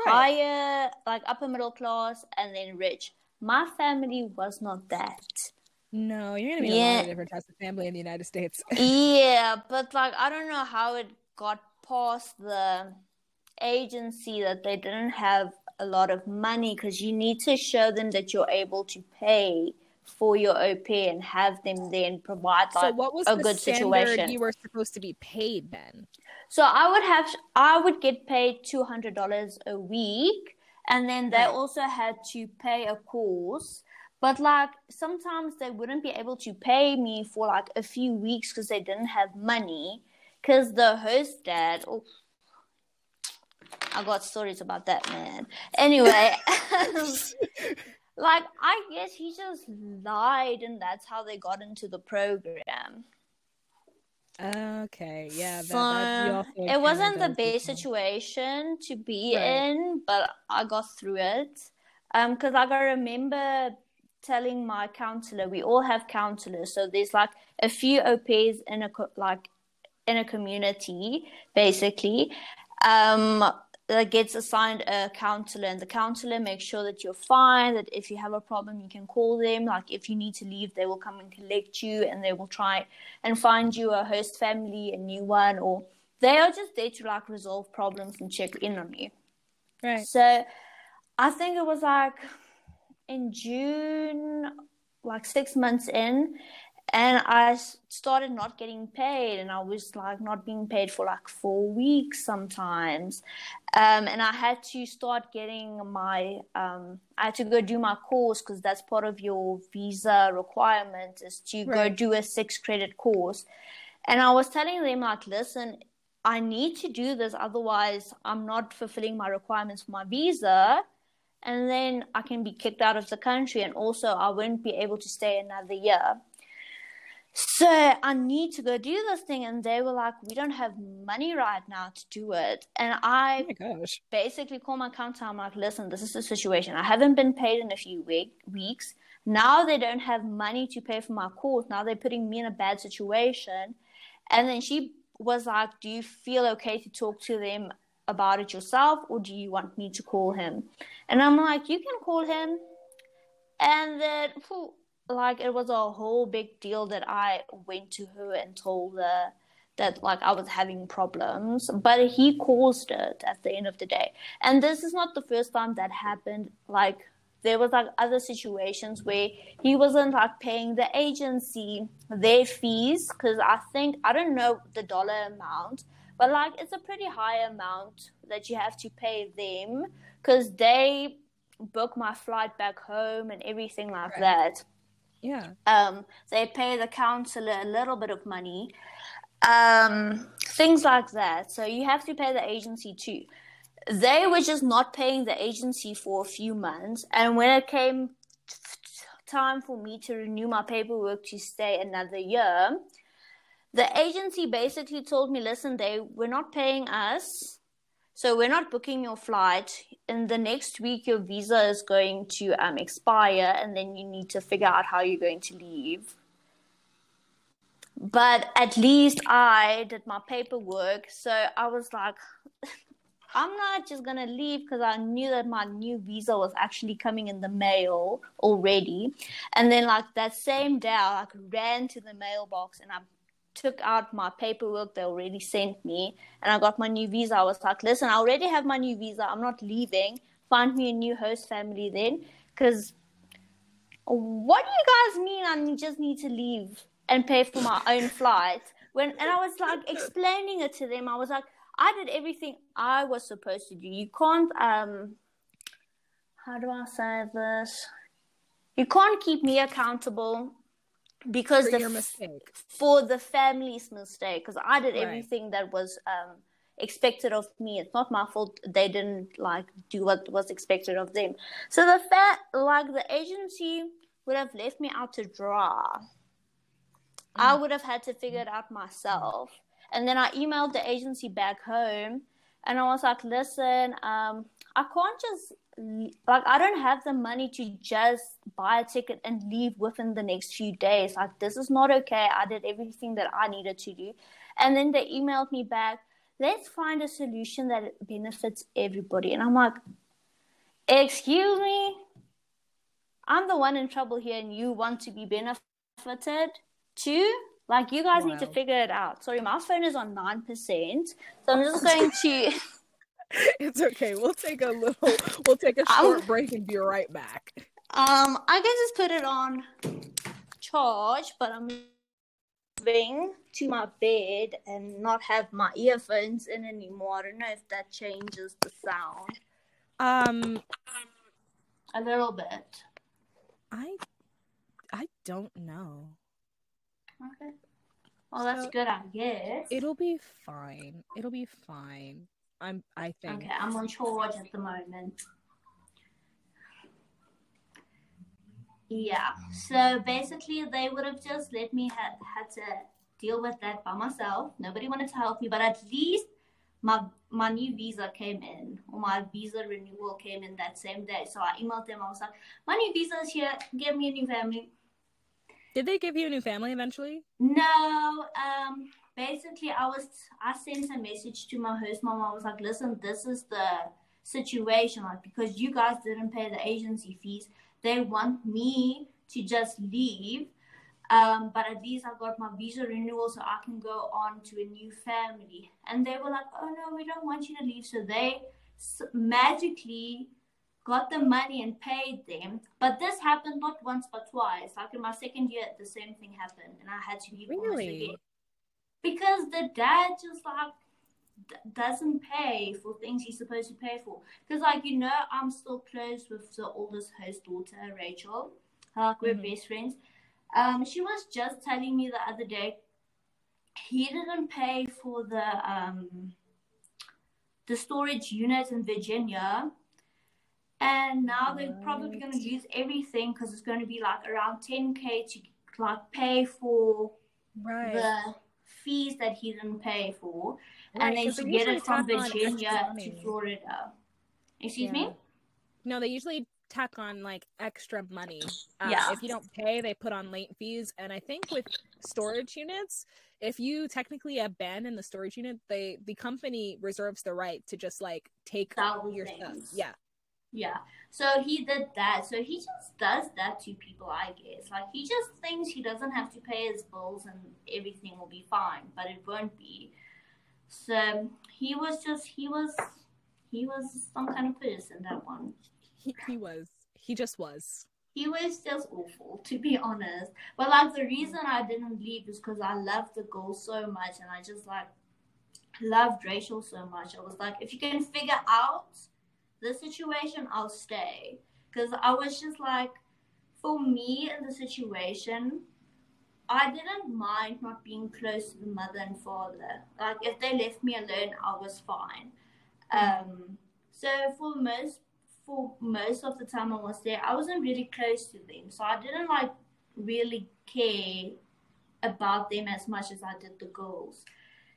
higher, like upper middle class, and then rich. My family was not that. No, you're gonna meet a lot of different types of family in the United States. yeah, but like I don't know how it got past the agency that they didn't have a lot of money because you need to show them that you're able to pay for your au pair and have them then provide so like what was a the good standard situation. you were supposed to be paid then? So I would have I would get paid two hundred dollars a week, and then they also had to pay a course. But like sometimes they wouldn't be able to pay me for like a few weeks because they didn't have money. Because the host dad, oh, I got stories about that man. Anyway, like I guess he just lied, and that's how they got into the program. Okay, yeah. That, So that, it wasn't the best situation to be Right. in, but I got through it. Um, because like I remember telling my counselor, we all have counselors, so there's like a few au pairs in a co- like in a community, basically. Um, that gets assigned a counselor, and the counselor makes sure that you're fine. That if you have a problem, you can call them. Like if you need to leave, they will come and collect you, and they will try and find you a host family, a new one, or they are just there to like resolve problems and check in on you. Right. So I think it was like in June, like six months in, and I started not getting paid, and I was like not being paid for like four weeks sometimes. Um, and I had to start getting my, um, I had to go do my course because that's part of your visa requirement is to go do a six credit course. And I was telling them, like, listen, I need to do this, otherwise, I'm not fulfilling my requirements for my visa. And then I can be kicked out of the country, and also I won't be able to stay another year. So I need to go do this thing. And they were like, We don't have money right now to do it. And Oh I gosh. basically call my counselor. I'm like, listen, this is the situation. I haven't been paid in a few week, weeks. Now they don't have money to pay for my course. Now they're putting me in a bad situation. And then she was like, do you feel okay to talk to them about it yourself or do you want me to call him? And I'm like, you can call him. And then, phew, like, it was a whole big deal that I went to her and told her that like I was having problems, but he caused it at the end of the day. And this is not the first time that happened. Like there was like other situations where he wasn't like paying the agency their fees because I think I don't know the dollar amount, but like it's a pretty high amount that you have to pay them because they book my flight back home and everything like right. that. Yeah. Um, they pay the counselor a little bit of money, um, things like that. So you have to pay the agency too. They were just not paying the agency for a few months, and when it came time for me to renew my paperwork to stay another year, the agency basically told me, "Listen, they were not paying us." So we're not booking your flight. In the next week, your visa is going to um, expire, and then you need to figure out how you're going to leave. But at least I did my paperwork, so I was like, I'm not just gonna leave because I knew that my new visa was actually coming in the mail already. And then like that same day, I like ran to the mailbox and I took out my paperwork they already sent me and I got my new visa. I was like, listen, I already have my new visa. I'm not leaving. Find me a new host family then. Because what do you guys mean I just need to leave and pay for my own flight? When and I was like explaining it to them. I was like, I did everything I was supposed to do. You can't um how do I say this? You can't keep me accountable because for the your mistake. for the family's mistake because i did right. everything that was um, expected of me. It's not my fault they didn't like do what was expected of them. So the fact like the agency would have left me out to dry. Mm. i would have had to figure it out myself. And then i emailed the agency back home and i was like listen um, i can't just like I don't have the money to just buy a ticket and leave within the next few days. Like this is not okay. I did everything that I needed to do. And then they emailed me back, let's find a solution that benefits everybody. And I'm like, excuse me? I'm the one in trouble here and you want to be benefited too? Like you guys wow. need to figure it out. Sorry, my phone is on nine percent. So I'm just going to it's okay. We'll take a little. We'll take a short break and be right back. Um, I can just put it on charge, but I'm moving to my bed and not have my earphones in anymore. I don't know if that changes the sound. Um, a little bit. I, I don't know. Okay. Well, that's so, good, I guess. It'll be fine. It'll be fine. I'm I think. Okay, I'm on charge at the moment. Yeah. So basically, they would have just let me had had to deal with that by myself. Nobody wanted to help me, but at least my my new visa came in, or my visa renewal came in that same day. So I emailed them. I was like, "My new visa is here. Give me a new family." Did they give you a new family eventually? No. Um, basically I was I sent a message to my host mom. I was like, listen, this is the situation, like because you guys didn't pay the agency fees, they want me to just leave. Um, but at least I got my visa renewal so I can go on to a new family. And they were like, oh no, we don't want you to leave. So they magically got the money and paid them. But this happened not once but twice. Like in my second year, the same thing happened, and I had to leave really? Because the dad just like d- doesn't pay for things he's supposed to pay for. Because like you know, I'm still close with the oldest host daughter, Rachel. Like we're mm-hmm. best friends. Um, she was just telling me the other day he didn't pay for the um the storage unit in Virginia. And now they're probably going to use everything because it's going to be like around 10k to like pay for right. the fees that he didn't pay for, right, and then to get it from Virginia to Florida. Excuse yeah. me? No, they usually tack on like extra money. Um, yeah. If you don't pay, they put on late fees. And I think with storage units, if you technically abandon the storage unit, they the company reserves the right to just like take your things. stuff. Yeah. Yeah. So he did that. So he just does that to people, I guess. Like he just thinks he doesn't have to pay his bills and everything will be fine, but it won't be. So he was just he was he was some kind of person that one. He, he was. He just was. He was just awful, to be honest. But like the reason I didn't leave is because I loved the girl so much and I just like loved Rachel so much. I was like, if you can figure out the situation, I'll stay. Because I was just like, for me in the situation, I didn't mind not being close to the mother and father. Like if they left me alone, I was fine. Um, so for most for most of the time I was there, I wasn't really close to them, so I didn't like really care about them as much as I did the girls.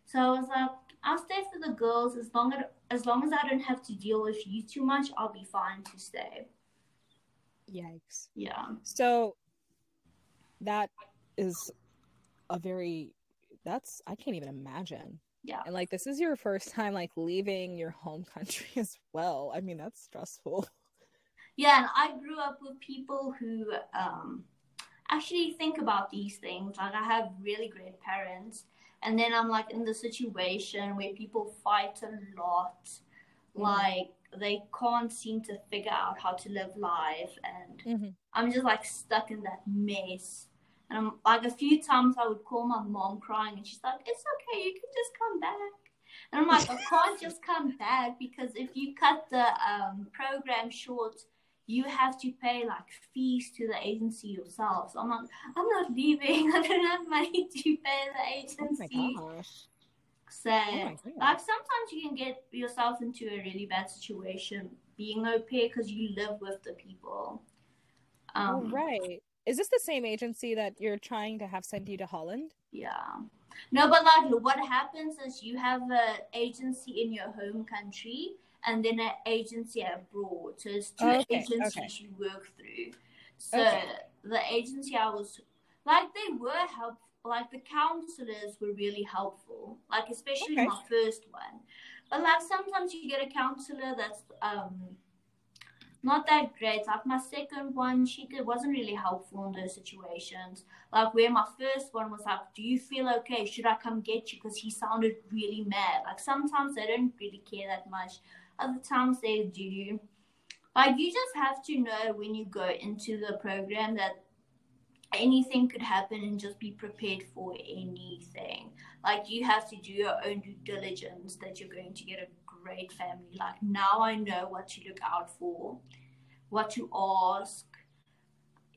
So I was like, I'll stay for the girls as long as as long as I don't have to deal with you too much. I'll be fine to stay. Yikes. Yeah. So that is a very that's I can't even imagine. Yeah. And like this is your first time like leaving your home country as well. I mean, that's stressful. Yeah, and I grew up with people who um actually think about these things. Like I have really great parents and then I'm like in the situation where people fight a lot. Mm-hmm. Like they can't seem to figure out how to live life and mm-hmm. I'm just like stuck in that mess and I'm like a few times I would call my mom crying and she's like, It's okay, you can just come back. And I'm like, I can't just come back because if you cut the um, program short, you have to pay like fees to the agency yourself. So I'm like, I'm not leaving. I don't have money to pay the agency. Oh so, oh like, sometimes you can get yourself into a really bad situation being au pair because you live with the people. Um, oh, right. Is this the same agency that you're trying to have send you to Holland? Yeah. No, but like what happens is you have an agency in your home country and then an agency abroad. So it's two okay, agencies okay. you work through. So okay. the agency I was like they were helpful like the counselors were really helpful. Like especially my first one. But like sometimes you get a counselor that's um not that great. Like my second one, she did, wasn't really helpful in those situations. Like where my first one was like, "Do you feel okay? Should I come get you?" Because he sounded really mad. Like sometimes they don't really care that much. Other times they do. Like you just have to know when you go into the program that anything could happen and just be prepared for anything. Like you have to do your own due diligence that you're going to get a great family. Like now I know what to look out for, what to ask,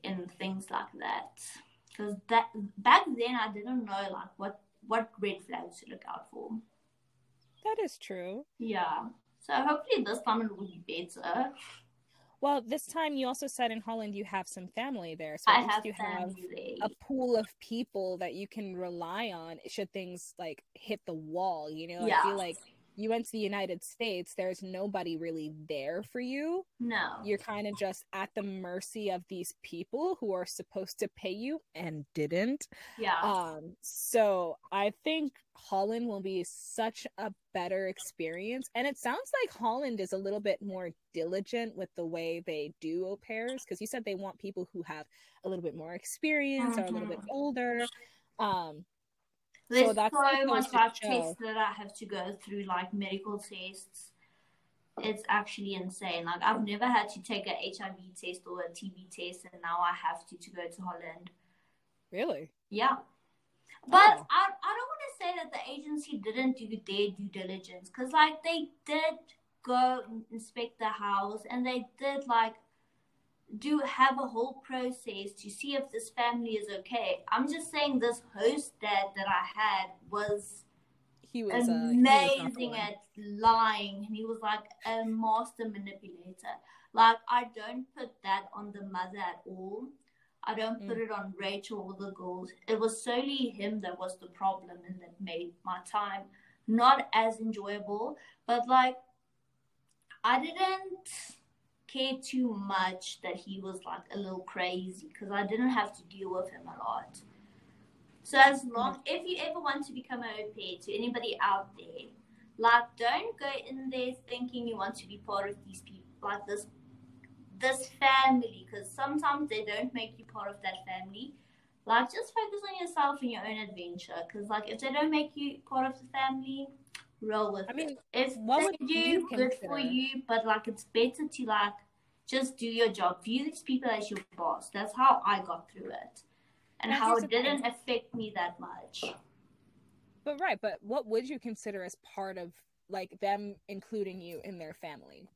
and things like that. Because that back then I didn't know like what what red flags to look out for. That is true. Yeah. So hopefully this time it will be better. Well, this time you also said in Holland you have some family there, so I have you have a pool of people that you can rely on should things like hit the wall. You know, yeah. I feel like you went to the United States, there's nobody really there for you. No. You're kind of just at the mercy of these people who are supposed to pay you and didn't. Yeah. Um so I think Holland will be such a better experience. And it sounds like Holland is a little bit more diligent with the way they do au pairs because you said they want people who have a little bit more experience mm-hmm. or a little bit mm-hmm. older. Um there's so, that's so much tests that I have to go through, like medical tests. It's actually insane. Like I've never had to take an HIV test or a TB test, and now I have to to go to Holland. Really? Yeah. But oh. I I don't want to say that the agency didn't do their due diligence because like they did go inspect the house and they did like do have a whole process to see if this family is okay. I'm just saying this host dad that I had was he was amazing uh, at lying and he was like a master manipulator. Like I don't put that on the mother at all. I don't mm. put it on Rachel or the girls. It was solely him that was the problem and that made my time not as enjoyable. But like I didn't care too much that he was like a little crazy because I didn't have to deal with him a lot. So as long mm-hmm. if you ever want to become au pair to anybody out there, like don't go in there thinking you want to be part of these people like this this family because sometimes they don't make you part of that family. Like, just focus on yourself and your own adventure because, like, if they don't make you part of the family, roll with I mean, it. If what would you good for you, but, like, it's better to, like, just do your job. View these people as your boss. That's how I got through it. And Now, how it didn't affect me that much. But right, but what would you consider as part of like them including you in their family?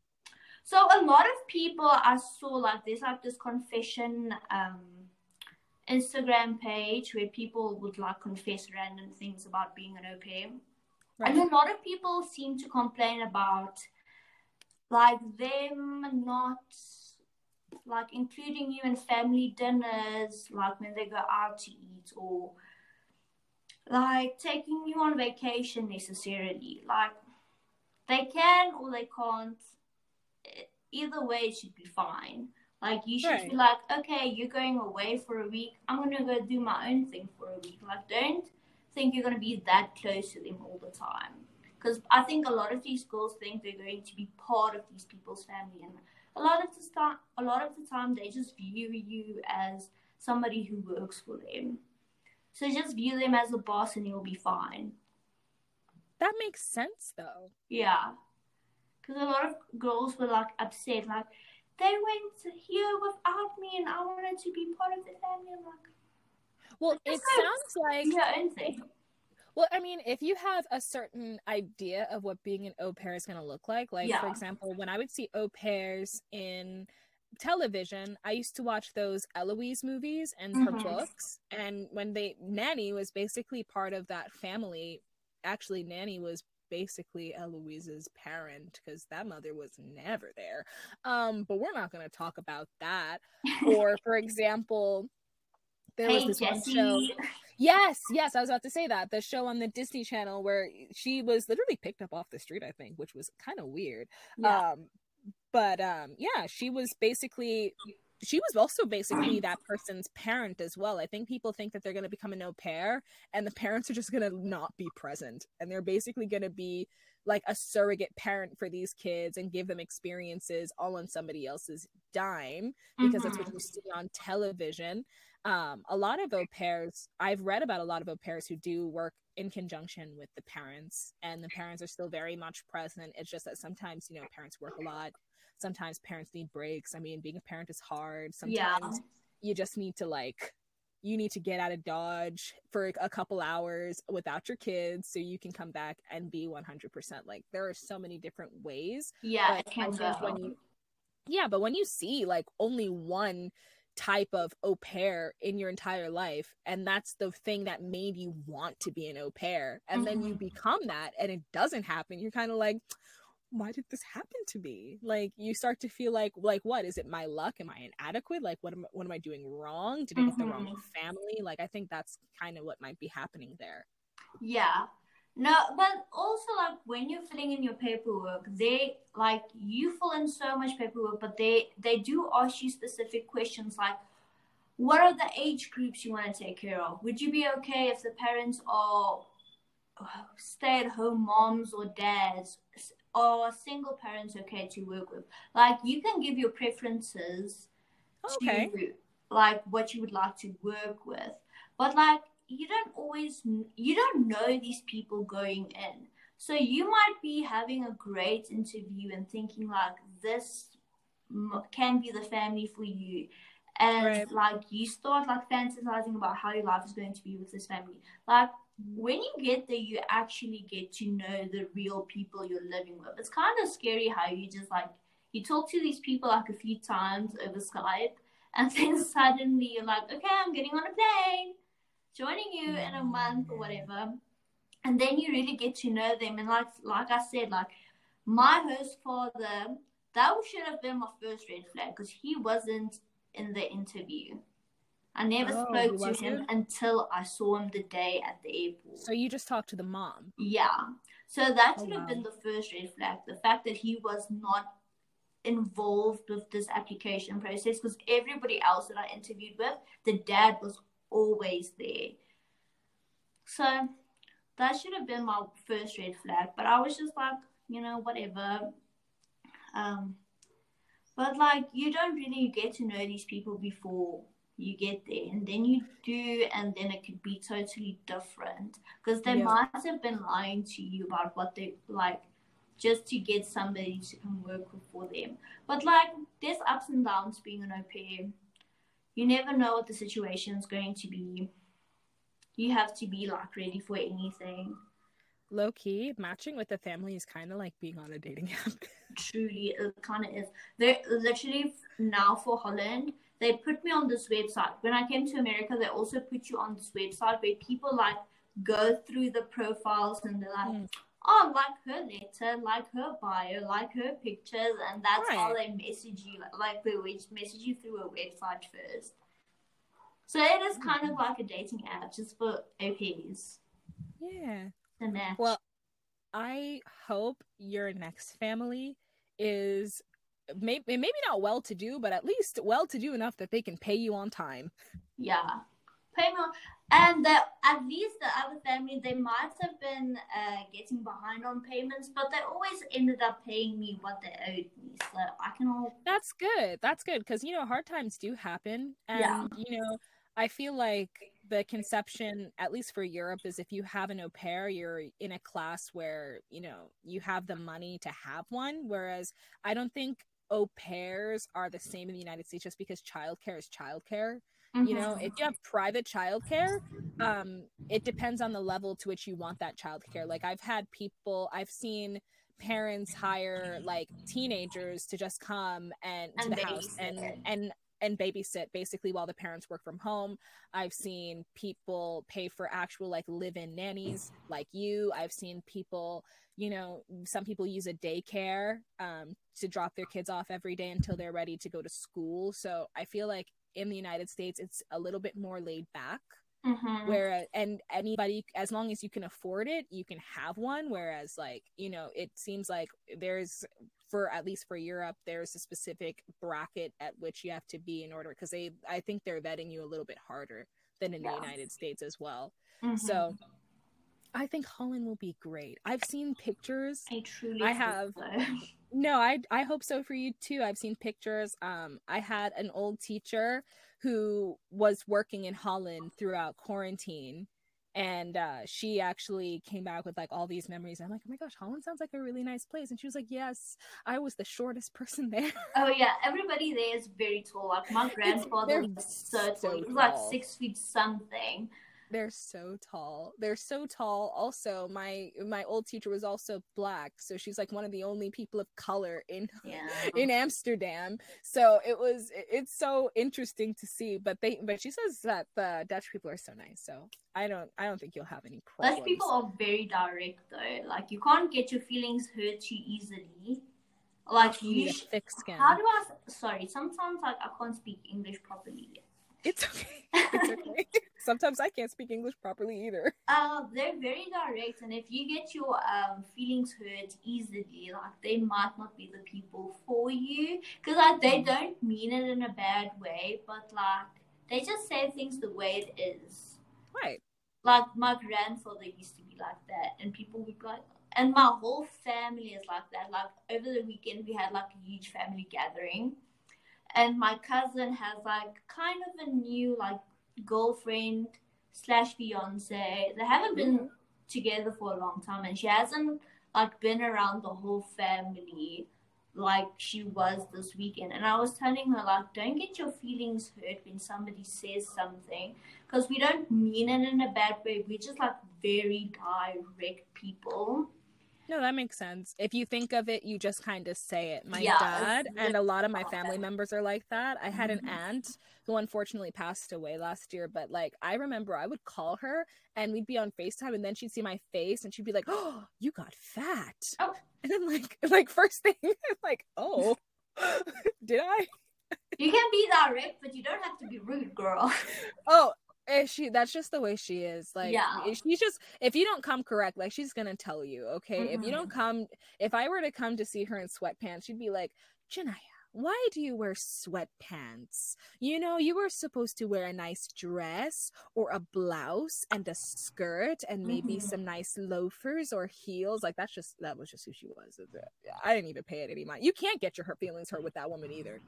So a lot of people I saw like there's like this confession um Instagram page where people would like confess random things about being an au pair. And a lot of people seem to complain about like them not like including you in family dinners, like when they go out to eat or like taking you on vacation necessarily. Like they can or they can't. Either way, it should be fine. Like you should be like, okay, you're going away for a week. I'm gonna go do my own thing for a week. Like, don't think you're gonna be that close to them all the time. Because I think a lot of these girls think they're going to be part of these people's family, and a lot of the time, a lot of the time, they just view you as somebody who works for them. So just view them as a boss, and you'll be fine. That makes sense though. Yeah. Because a lot of girls were like upset, like they went here without me, and I wanted to be part of the family. I'm like, Well, it sounds like your. Well, I mean, if you have a certain idea of what being an au pair is going to look like, like for example, when I would see au pairs in television, I used to watch those Eloise movies and her Mhm. books. And when they, Nanny was basically part of that family. Actually, Nanny was basically Eloise's parent because that mother was never there. Um, but we're not going to talk about that. Or, for example, there was hey, this one Jessie. show. Yes, yes, I was about to say that. The show on the Disney Channel where she was literally picked up off the street, I think, which was kind of weird. Yeah. Um but um yeah, she was basically she was also basically that person's parent as well. I think people think that they're going to become a no pair and the parents are just going to not be present and they're basically going to be like a surrogate parent for these kids and give them experiences all on somebody else's dime because that's what Mhm. you see on television. Um, a lot of au pairs, I've read about a lot of au pairs who do work in conjunction with the parents, and the parents are still very much present. It's just that sometimes, you know, parents work a lot. Sometimes parents need breaks. I mean, being a parent is hard. Yeah. Sometimes you just need to like you need to get out of dodge for a couple hours without your kids so you can come back and be 100% like there are so many different ways Yeah, but it can go. when you yeah but when you see like only one type of au pair in your entire life and that's the thing that made you want to be an au pair. And then you Mhm. become that and it doesn't happen. You're kind of like why did this happen to me? Like you start to feel like like what? Is it my luck? Am i inadequate? Like what am, what am i doing wrong? Did i get the wrong Mhm. family? Like i think that's kind of what might be happening there. Yeah. No, but also like when you're filling in your paperwork, they like you fill in so much paperwork, but they they do ask you specific questions like what are the age groups you want to take care of? Would you be okay if the parents are stay at home moms or dads or single parents okay to work with? Like you can give your preferences okay to like what you would like to work with but like you don't always you don't know these people going in. So you might be having a great interview and thinking like this can be the family for you. And Right. like you start like fantasizing about how your life is going to be with this family. Like when you get there you actually get to know the real people you're living with. It's kind of scary how you just like you talk to these people like a few times over Skype, and then suddenly you're like, okay, I'm getting on a plane, joining you in a month or whatever, and then you really get to know them. And like like I said, like my host father, that should have been my first red flag because he wasn't in the interview. I never Oh, spoke to him until I saw him the day at the airport. so you just talked to the mom Yeah. So that Oh, should have wow. been the first red flag. The fact that he was not involved with this application process because everybody else that I interviewed with, the dad was always there. So that should have been my first red flag. But I was just like, you know, whatever. Um But like you don't really get to know these people before you get there and then you do and then it could be totally different because they yeah. might have been lying to you about what they like just to get somebody to come work for them but like there's ups and downs being an au pair you never know what the situation is going to be you have to be like ready for anything low key matching with a family is kind of like being on a dating app truly it kind of is they're literally now for holland they put me on this website. When I came to America, they also put you on this website where people like go through the profiles and they're like, mm. Oh, like her letter, like her bio, like her pictures, and that's right. how they message you. Like they message you through a website first. So it is kind mm-hmm. of like a dating app just for au pairs. Yeah. Well, I hope your next family is maybe maybe not well to do, but at least well to do enough that they can pay you on time. Yeah, pay me on. And the, at least the other family, they might have been uh, getting behind on payments, but they always ended up paying me what they owed me. So I can all. That's good. That's good because you know hard times do happen, and yeah. you know I feel like the conception, at least for Europe, is if you have an au pair, you're in a class where you know you have the money to have one. Whereas I don't think au pairs are the same in the United States just because childcare is childcare. Mm-hmm. You know, if you have private childcare, um, it depends on the level to which you want that childcare. Like I've had people, I've seen parents hire like teenagers to just come and, and to the house and and and babysit basically while the parents work from home. I've seen people pay for actual like live-in nannies like you. I've seen people, you know, some people use a daycare um, to drop their kids off every day until they're ready to go to school. So I feel like in the United States, it's a little bit more laid back. Mm-hmm. Where and anybody, as long as you can afford it, you can have one. Whereas, like you know, it seems like there's for at least for Europe, there's a specific bracket at which you have to be in order because they, I think they're vetting you a little bit harder than in yeah. the United States as well. Mm-hmm. So I think Holland will be great. I've seen pictures. I truly I have so. No, I I hope so for you too. I've seen pictures. Um I had an old teacher who was working in Holland throughout quarantine and uh, she actually came back with like all these memories. I'm like, oh my gosh, Holland sounds like a really nice place. And she was like, yes, I was the shortest person there. Oh yeah, everybody there is very tall. Like my grandfather was so tall. He was like six feet something. They're so tall. They're so tall. Also, my my old teacher was also black, so she's like one of the only people of color in yeah. in Amsterdam. So it was it's so interesting to see. But they but she says that the Dutch people are so nice. So I don't I don't think you'll have any problems. Dutch people are very direct though. Like you can't get your feelings hurt too easily. Like you, sh- thick skin. How do I? Sorry, sometimes like I can't speak English properly. It's okay. It's okay. Sometimes I can't speak English properly either. Uh, they're very direct, and if you get your um, feelings hurt easily, like they might not be the people for you, because like they don't mean it in a bad way, but like they just say things the way it is. Right. Like my grandfather used to be like that, and people would be like, and my whole family is like that. Like over the weekend, we had like a huge family gathering and my cousin has like kind of a new like girlfriend slash fiance. They haven't been mm-hmm. together for a long time, and she hasn't like been around the whole family like she was this weekend. And I was telling her like, don't get your feelings hurt when somebody says something, because we don't mean it in a bad way. We're just like very direct people. No, that makes sense. If you think of it, you just kind of say it. My yeah, dad and a lot of my family members are like that. I had an mm-hmm. aunt who unfortunately passed away last year, but like I remember I would call her and we'd be on FaceTime and then she'd see my face and she'd be like, "Oh, you got fat." Oh. And then like like first thing like, "Oh, did I?" You can be that direct, but you don't have to be rude, girl. Oh, she that's just the way she is like yeah she's just if you don't come correct like she's gonna tell you okay mm-hmm. if you don't mm-hmm. come if i were to come to see her in sweatpants she'd be like Janaiah why do you wear sweatpants? You know, you were supposed to wear a nice dress or a blouse and a skirt and maybe mm-hmm. some nice loafers or heels. Like that's just that was just who she was. I didn't even pay it any mind. You can't get your her feelings hurt with that woman either.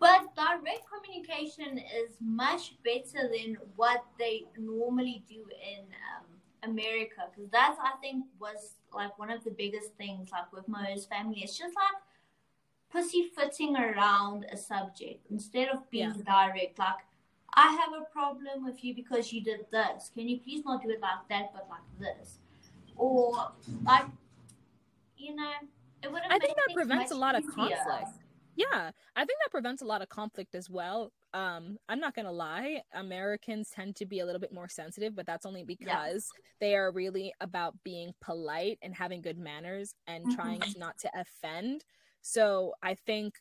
But direct communication is much better than what they normally do in um, America because that's I think was like one of the biggest things like with my host family. It's just like pussyfooting around a subject instead of being yeah. direct. Like, I have a problem with you because you did this. Can you please not do it like that, but like this? Or like, you know, it would. I think that prevents a lot easier. of conflict. Yeah, I think that prevents a lot of conflict as well. Um, I'm not gonna lie, Americans tend to be a little bit more sensitive, but that's only because yeah. they are really about being polite and having good manners and mm-hmm. trying not to offend. So I think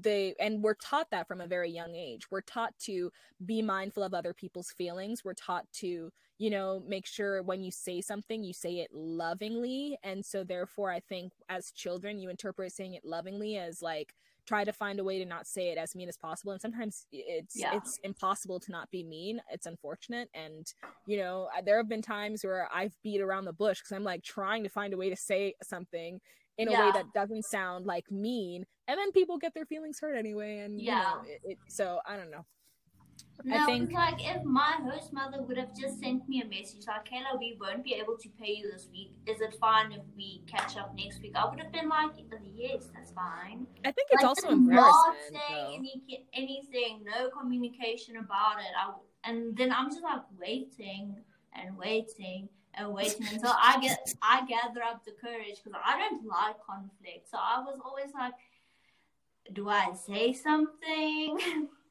they and we're taught that from a very young age we're taught to be mindful of other people's feelings we're taught to you know make sure when you say something you say it lovingly and so therefore i think as children you interpret saying it lovingly as like try to find a way to not say it as mean as possible and sometimes it's yeah. it's impossible to not be mean it's unfortunate and you know there have been times where i've beat around the bush because i'm like trying to find a way to say something in yeah. a way that doesn't sound like mean and then people get their feelings hurt anyway and yeah you know, it, it, so i don't know no, I think like if my host mother would have just sent me a message like, "Cayla, we won't be able to pay you this week. Is it fine if we catch up next week?" I would have been like, uh, "Yes, that's fine." I think it's like, also embarrassment. Not saying any, anything, no communication about it. I, and then I'm just like waiting and waiting and waiting until I get I gather up the courage because I don't like conflict. So I was always like, do I say something?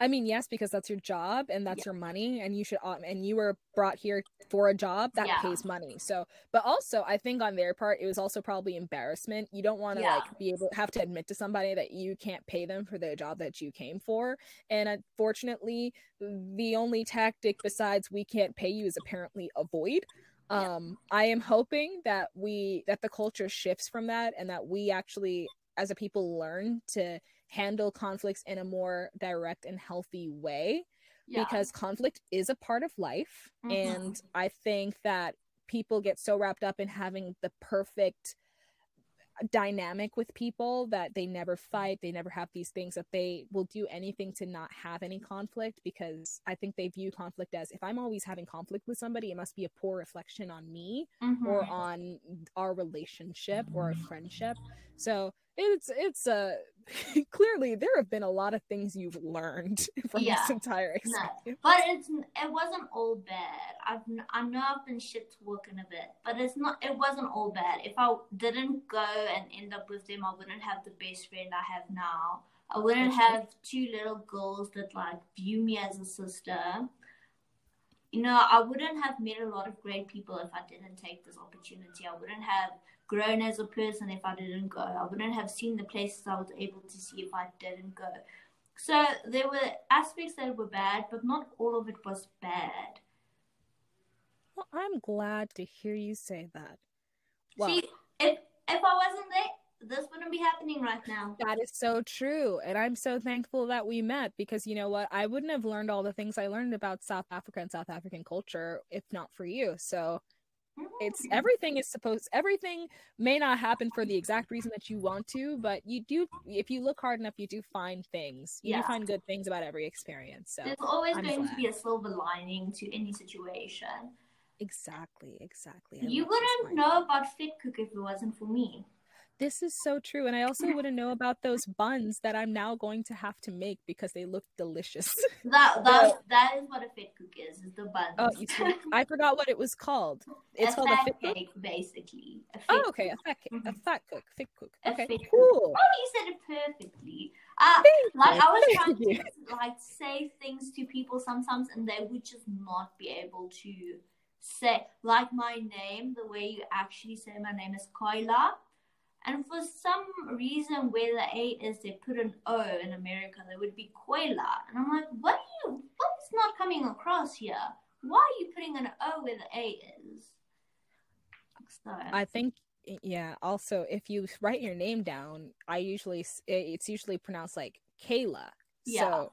I mean, yes, because that's your job and that's yeah. your money, and you should. Um, and you were brought here for a job that yeah. pays money. So, but also, I think on their part, it was also probably embarrassment. You don't want to yeah. like be able have to admit to somebody that you can't pay them for the job that you came for. And unfortunately, the only tactic besides "we can't pay you" is apparently avoid um i am hoping that we that the culture shifts from that and that we actually as a people learn to handle conflicts in a more direct and healthy way yeah. because conflict is a part of life mm-hmm. and i think that people get so wrapped up in having the perfect dynamic with people that they never fight they never have these things that they will do anything to not have any conflict because i think they view conflict as if i'm always having conflict with somebody it must be a poor reflection on me mm-hmm. or on our relationship or a friendship so it's it's a clearly there have been a lot of things you've learned from yeah, this entire experience. No, but it's it wasn't all bad. I've I know I've been shit talking a bit, but it's not. It wasn't all bad. If I didn't go and end up with them, I wouldn't have the best friend I have now. I wouldn't have two little girls that like view me as a sister. You know, I wouldn't have met a lot of great people if I didn't take this opportunity. I wouldn't have grown as a person if I didn't go. I wouldn't have seen the places I was able to see if I didn't go. So there were aspects that were bad, but not all of it was bad. Well, I'm glad to hear you say that. See, if if I wasn't there, this wouldn't be happening right now. That is so true. And I'm so thankful that we met because you know what? I wouldn't have learned all the things I learned about South Africa and South African culture if not for you. So it's mm. everything is supposed everything may not happen for the exact reason that you want to but you do if you look hard enough you do find things you yeah. do find good things about every experience so there's always I'm going glad. to be a silver lining to any situation exactly exactly I you wouldn't know about Vetkoek if it wasn't for me this is so true. And I also wouldn't know about those buns that I'm now going to have to make because they look delicious. That that, that is what a Vetkoek is, is the buns. Oh, you see, I forgot what it was called. It's a called a fit cake, cook? basically. oh, okay, a fat mm-hmm. a fat cook, fit cook. Okay, cool. Oh, you said it perfectly. Uh, like you. I was trying to like say things to people sometimes, and they would just not be able to say like my name the way you actually say my name is Koila and for some reason, where the A is, they put an O in America. They would be Koila. And I'm like, what are you, what's not coming across here? Why are you putting an O where the A is? So. I think yeah. Also, if you write your name down, I usually it's usually pronounced like Kayla. Yeah. So,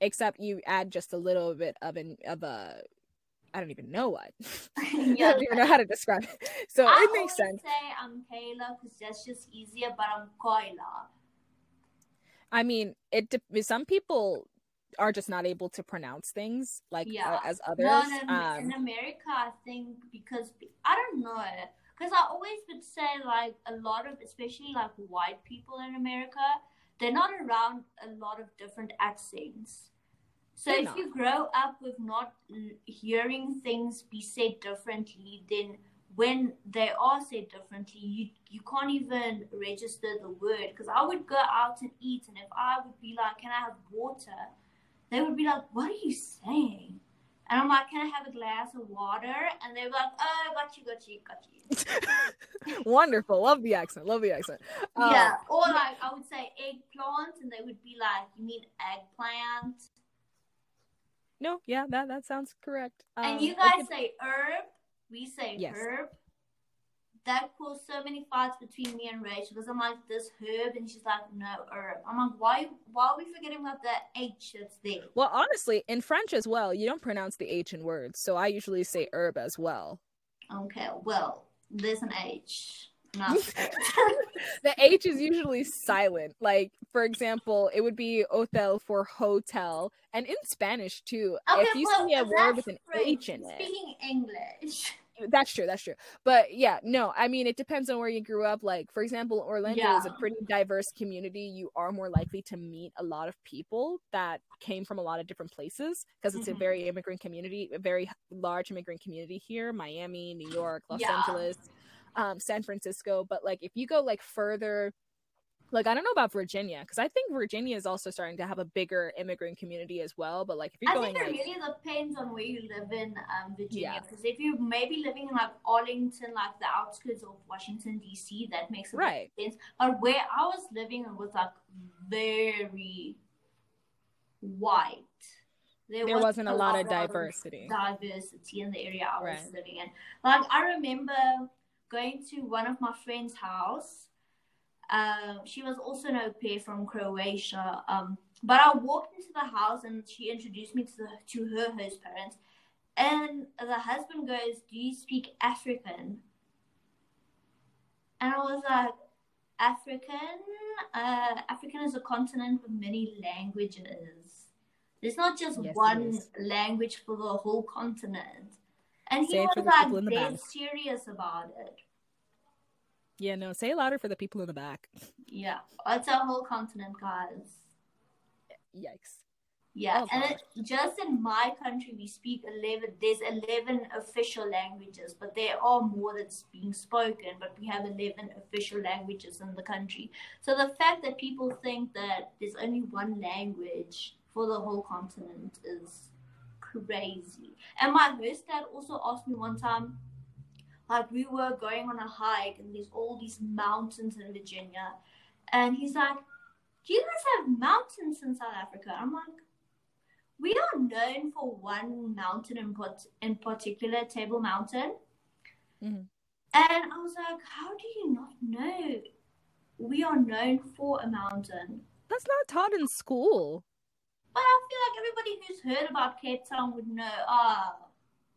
except you add just a little bit of an of a I don't even know what. yeah. I don't even know how to describe it. So I it makes sense. say I'm Kayla because that's just easier, but I'm Kayla. I mean, it. De- some people are just not able to pronounce things like yeah. uh, as others. No, in, um, in America, I think because I don't know, because I always would say like a lot of, especially like white people in America, they're not around a lot of different accents. So they're if not. you grow up with not hearing things be said differently, then when they are said differently, you you can't even register the word. Because I would go out and eat, and if I would be like, "Can I have water?" they would be like, "What are you saying?" And I'm like, "Can I have a glass of water?" And they're like, "Oh, got you, got you, got you." Wonderful, love the accent, love the accent. Um, yeah, or like I would say eggplant, and they would be like, "You mean eggplant?" No, yeah, that that sounds correct. Um, and you guys could... say herb, we say yes. herb. That caused so many fights between me and Rachel because I'm like this herb, and she's like no herb. I'm like why why are we forgetting about the H that's there? Well, honestly, in French as well, you don't pronounce the H in words, so I usually say herb as well. Okay, well, there's an H. the H is usually silent. Like, for example, it would be hotel for hotel. And in Spanish too. Okay, if you well, see a word with an French. H in it. Speaking English. That's true, that's true. But yeah, no, I mean it depends on where you grew up. Like, for example, Orlando yeah. is a pretty diverse community. You are more likely to meet a lot of people that came from a lot of different places because it's mm-hmm. a very immigrant community, a very large immigrant community here. Miami, New York, Los yeah. Angeles um, San Francisco. But like if you go like further, like I don't know about Virginia because I think Virginia is also starting to have a bigger immigrant community as well. But like if you're I going, think it like, really depends on where you live in um, Virginia. Because yeah. if you're maybe living in like Arlington, like the outskirts of Washington D.C., that makes a right. sense. But where I was living was like very white. There, there was not a lot, lot of diversity. diversity in the area I was right. living in. Like I remember going to one of my friend's house. Um, she was also an au pair from Croatia. Um, but I walked into the house and she introduced me to the, to her host parents. And the husband goes, "Do you speak African?" And I was like, "African? Uh, African is a continent with many languages. There's not just yes, one language for the whole continent." And he was like dead serious about it. Yeah, no, say it louder for the people in the back. Yeah, it's a whole continent, guys. Yikes. Yeah, oh, and it, just in my country, we speak 11, there's 11 official languages, but there are more that's being spoken, but we have 11 official languages in the country. So the fact that people think that there's only one language for the whole continent is crazy. And my host dad also asked me one time, like we were going on a hike and there's all these mountains in Virginia. And he's like, Do you guys have mountains in South Africa? I'm like, we are known for one mountain in, pot- in particular, Table Mountain. Mm-hmm. And I was like, how do you not know? We are known for a mountain. That's not taught in school. But I feel like everybody who's heard about Cape Town would know. Ah, oh,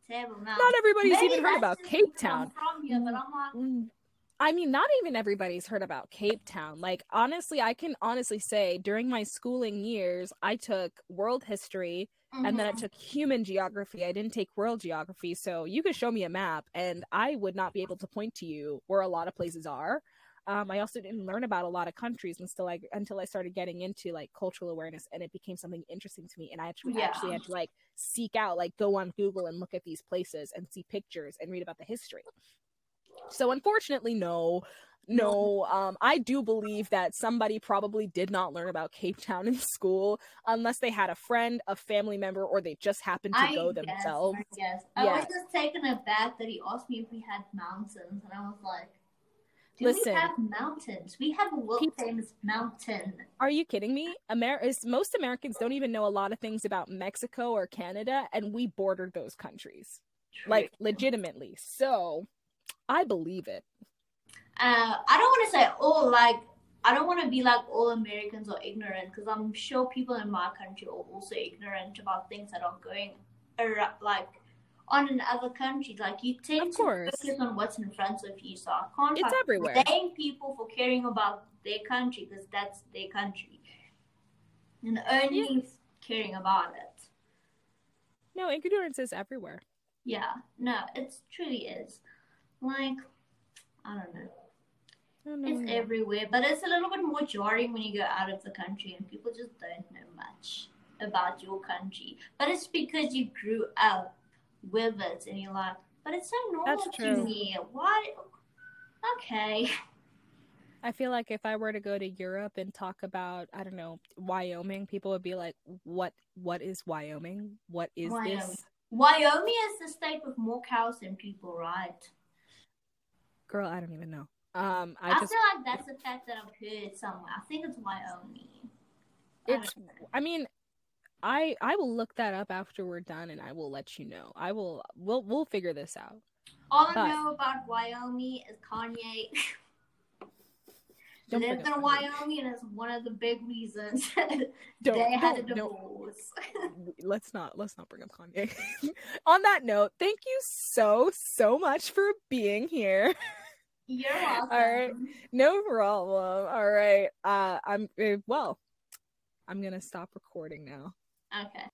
terrible. Not everybody's Maybe even heard about Cape Town. From here, but I'm like. Mm. I mean, not even everybody's heard about Cape Town. Like, honestly, I can honestly say during my schooling years, I took world history mm-hmm. and then I mm-hmm. took human geography. I didn't take world geography. So you could show me a map and I would not be able to point to you where a lot of places are. Um, I also didn't learn about a lot of countries until I until I started getting into like cultural awareness, and it became something interesting to me. And I actually yeah. actually had to like seek out, like go on Google and look at these places and see pictures and read about the history. So unfortunately, no, no um i do believe that somebody probably did not learn about cape town in school unless they had a friend a family member or they just happened to I go guess, themselves yes i was just taken aback that he asked me if we had mountains and i was like do Listen, we have mountains? We have a world famous mountain. Are you kidding me? Amer- most Americans don't even know a lot of things about Mexico or Canada, and we border those countries, True. like legitimately. So, I believe it. Uh, I don't want to say all like I don't want to be like all Americans are ignorant because I'm sure people in my country are also ignorant about things that are going around, like on in other countries. Like you tend Of course. to focus on what's in front of you, so I can't It's everywhere. blame people for caring about their country because that's their country and only caring about it. No, ignorance is everywhere. Yeah, no, it truly is. Like, I don't know. I don't know. It's everywhere, but it's a little bit more jarring when you go out of the country and people just don't know much about your country. But it's because you grew up with it and you're like, but it's so normal to me. Why? Okay. I feel like if I were to go to Europe and talk about, I don't know, Wyoming, people would be like, "What? What is Wyoming? What is Wyoming. this?" Wyoming is the state with more cows than people, right? Girl, I don't even know. Um, I I, just, feel like that's a fact that I've heard somewhere. I think it's Wyoming. It's. know. I mean, I I will look that up after we're done, and I will let you know. I will. We'll we'll figure this out. All I know about Wyoming is Kanye lived in Wyoming, and it's one of the big reasons they had a divorce. let's not let's not bring up Kanye. On that note, thank you so so much for being here. You're welcome. right. No problem. All right. Uh, I'm uh, well. I'm gonna stop recording now. Okay.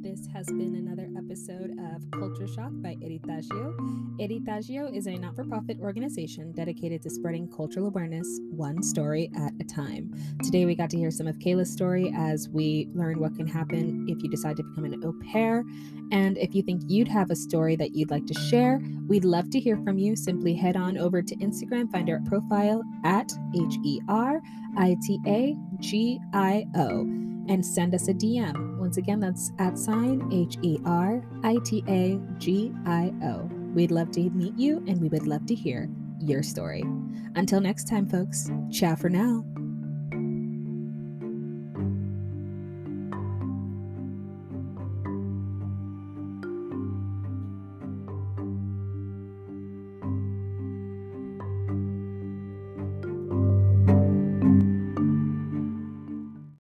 This has been another episode of Culture Shock by Heritagio. Heritagio is a not for profit organization dedicated to spreading cultural awareness one story at a time. Today, we got to hear some of Cayla's story as we learned what can happen if you decide to become an au pair. And if you think you'd have a story that you'd like to share, we'd love to hear from you. Simply head on over to Instagram, find our profile at H E R I T A G I O and send us a DM. Once again, that's at sign H E R I T A G I O. We'd love to meet you and we would love to hear your story. Until next time, folks, ciao for now.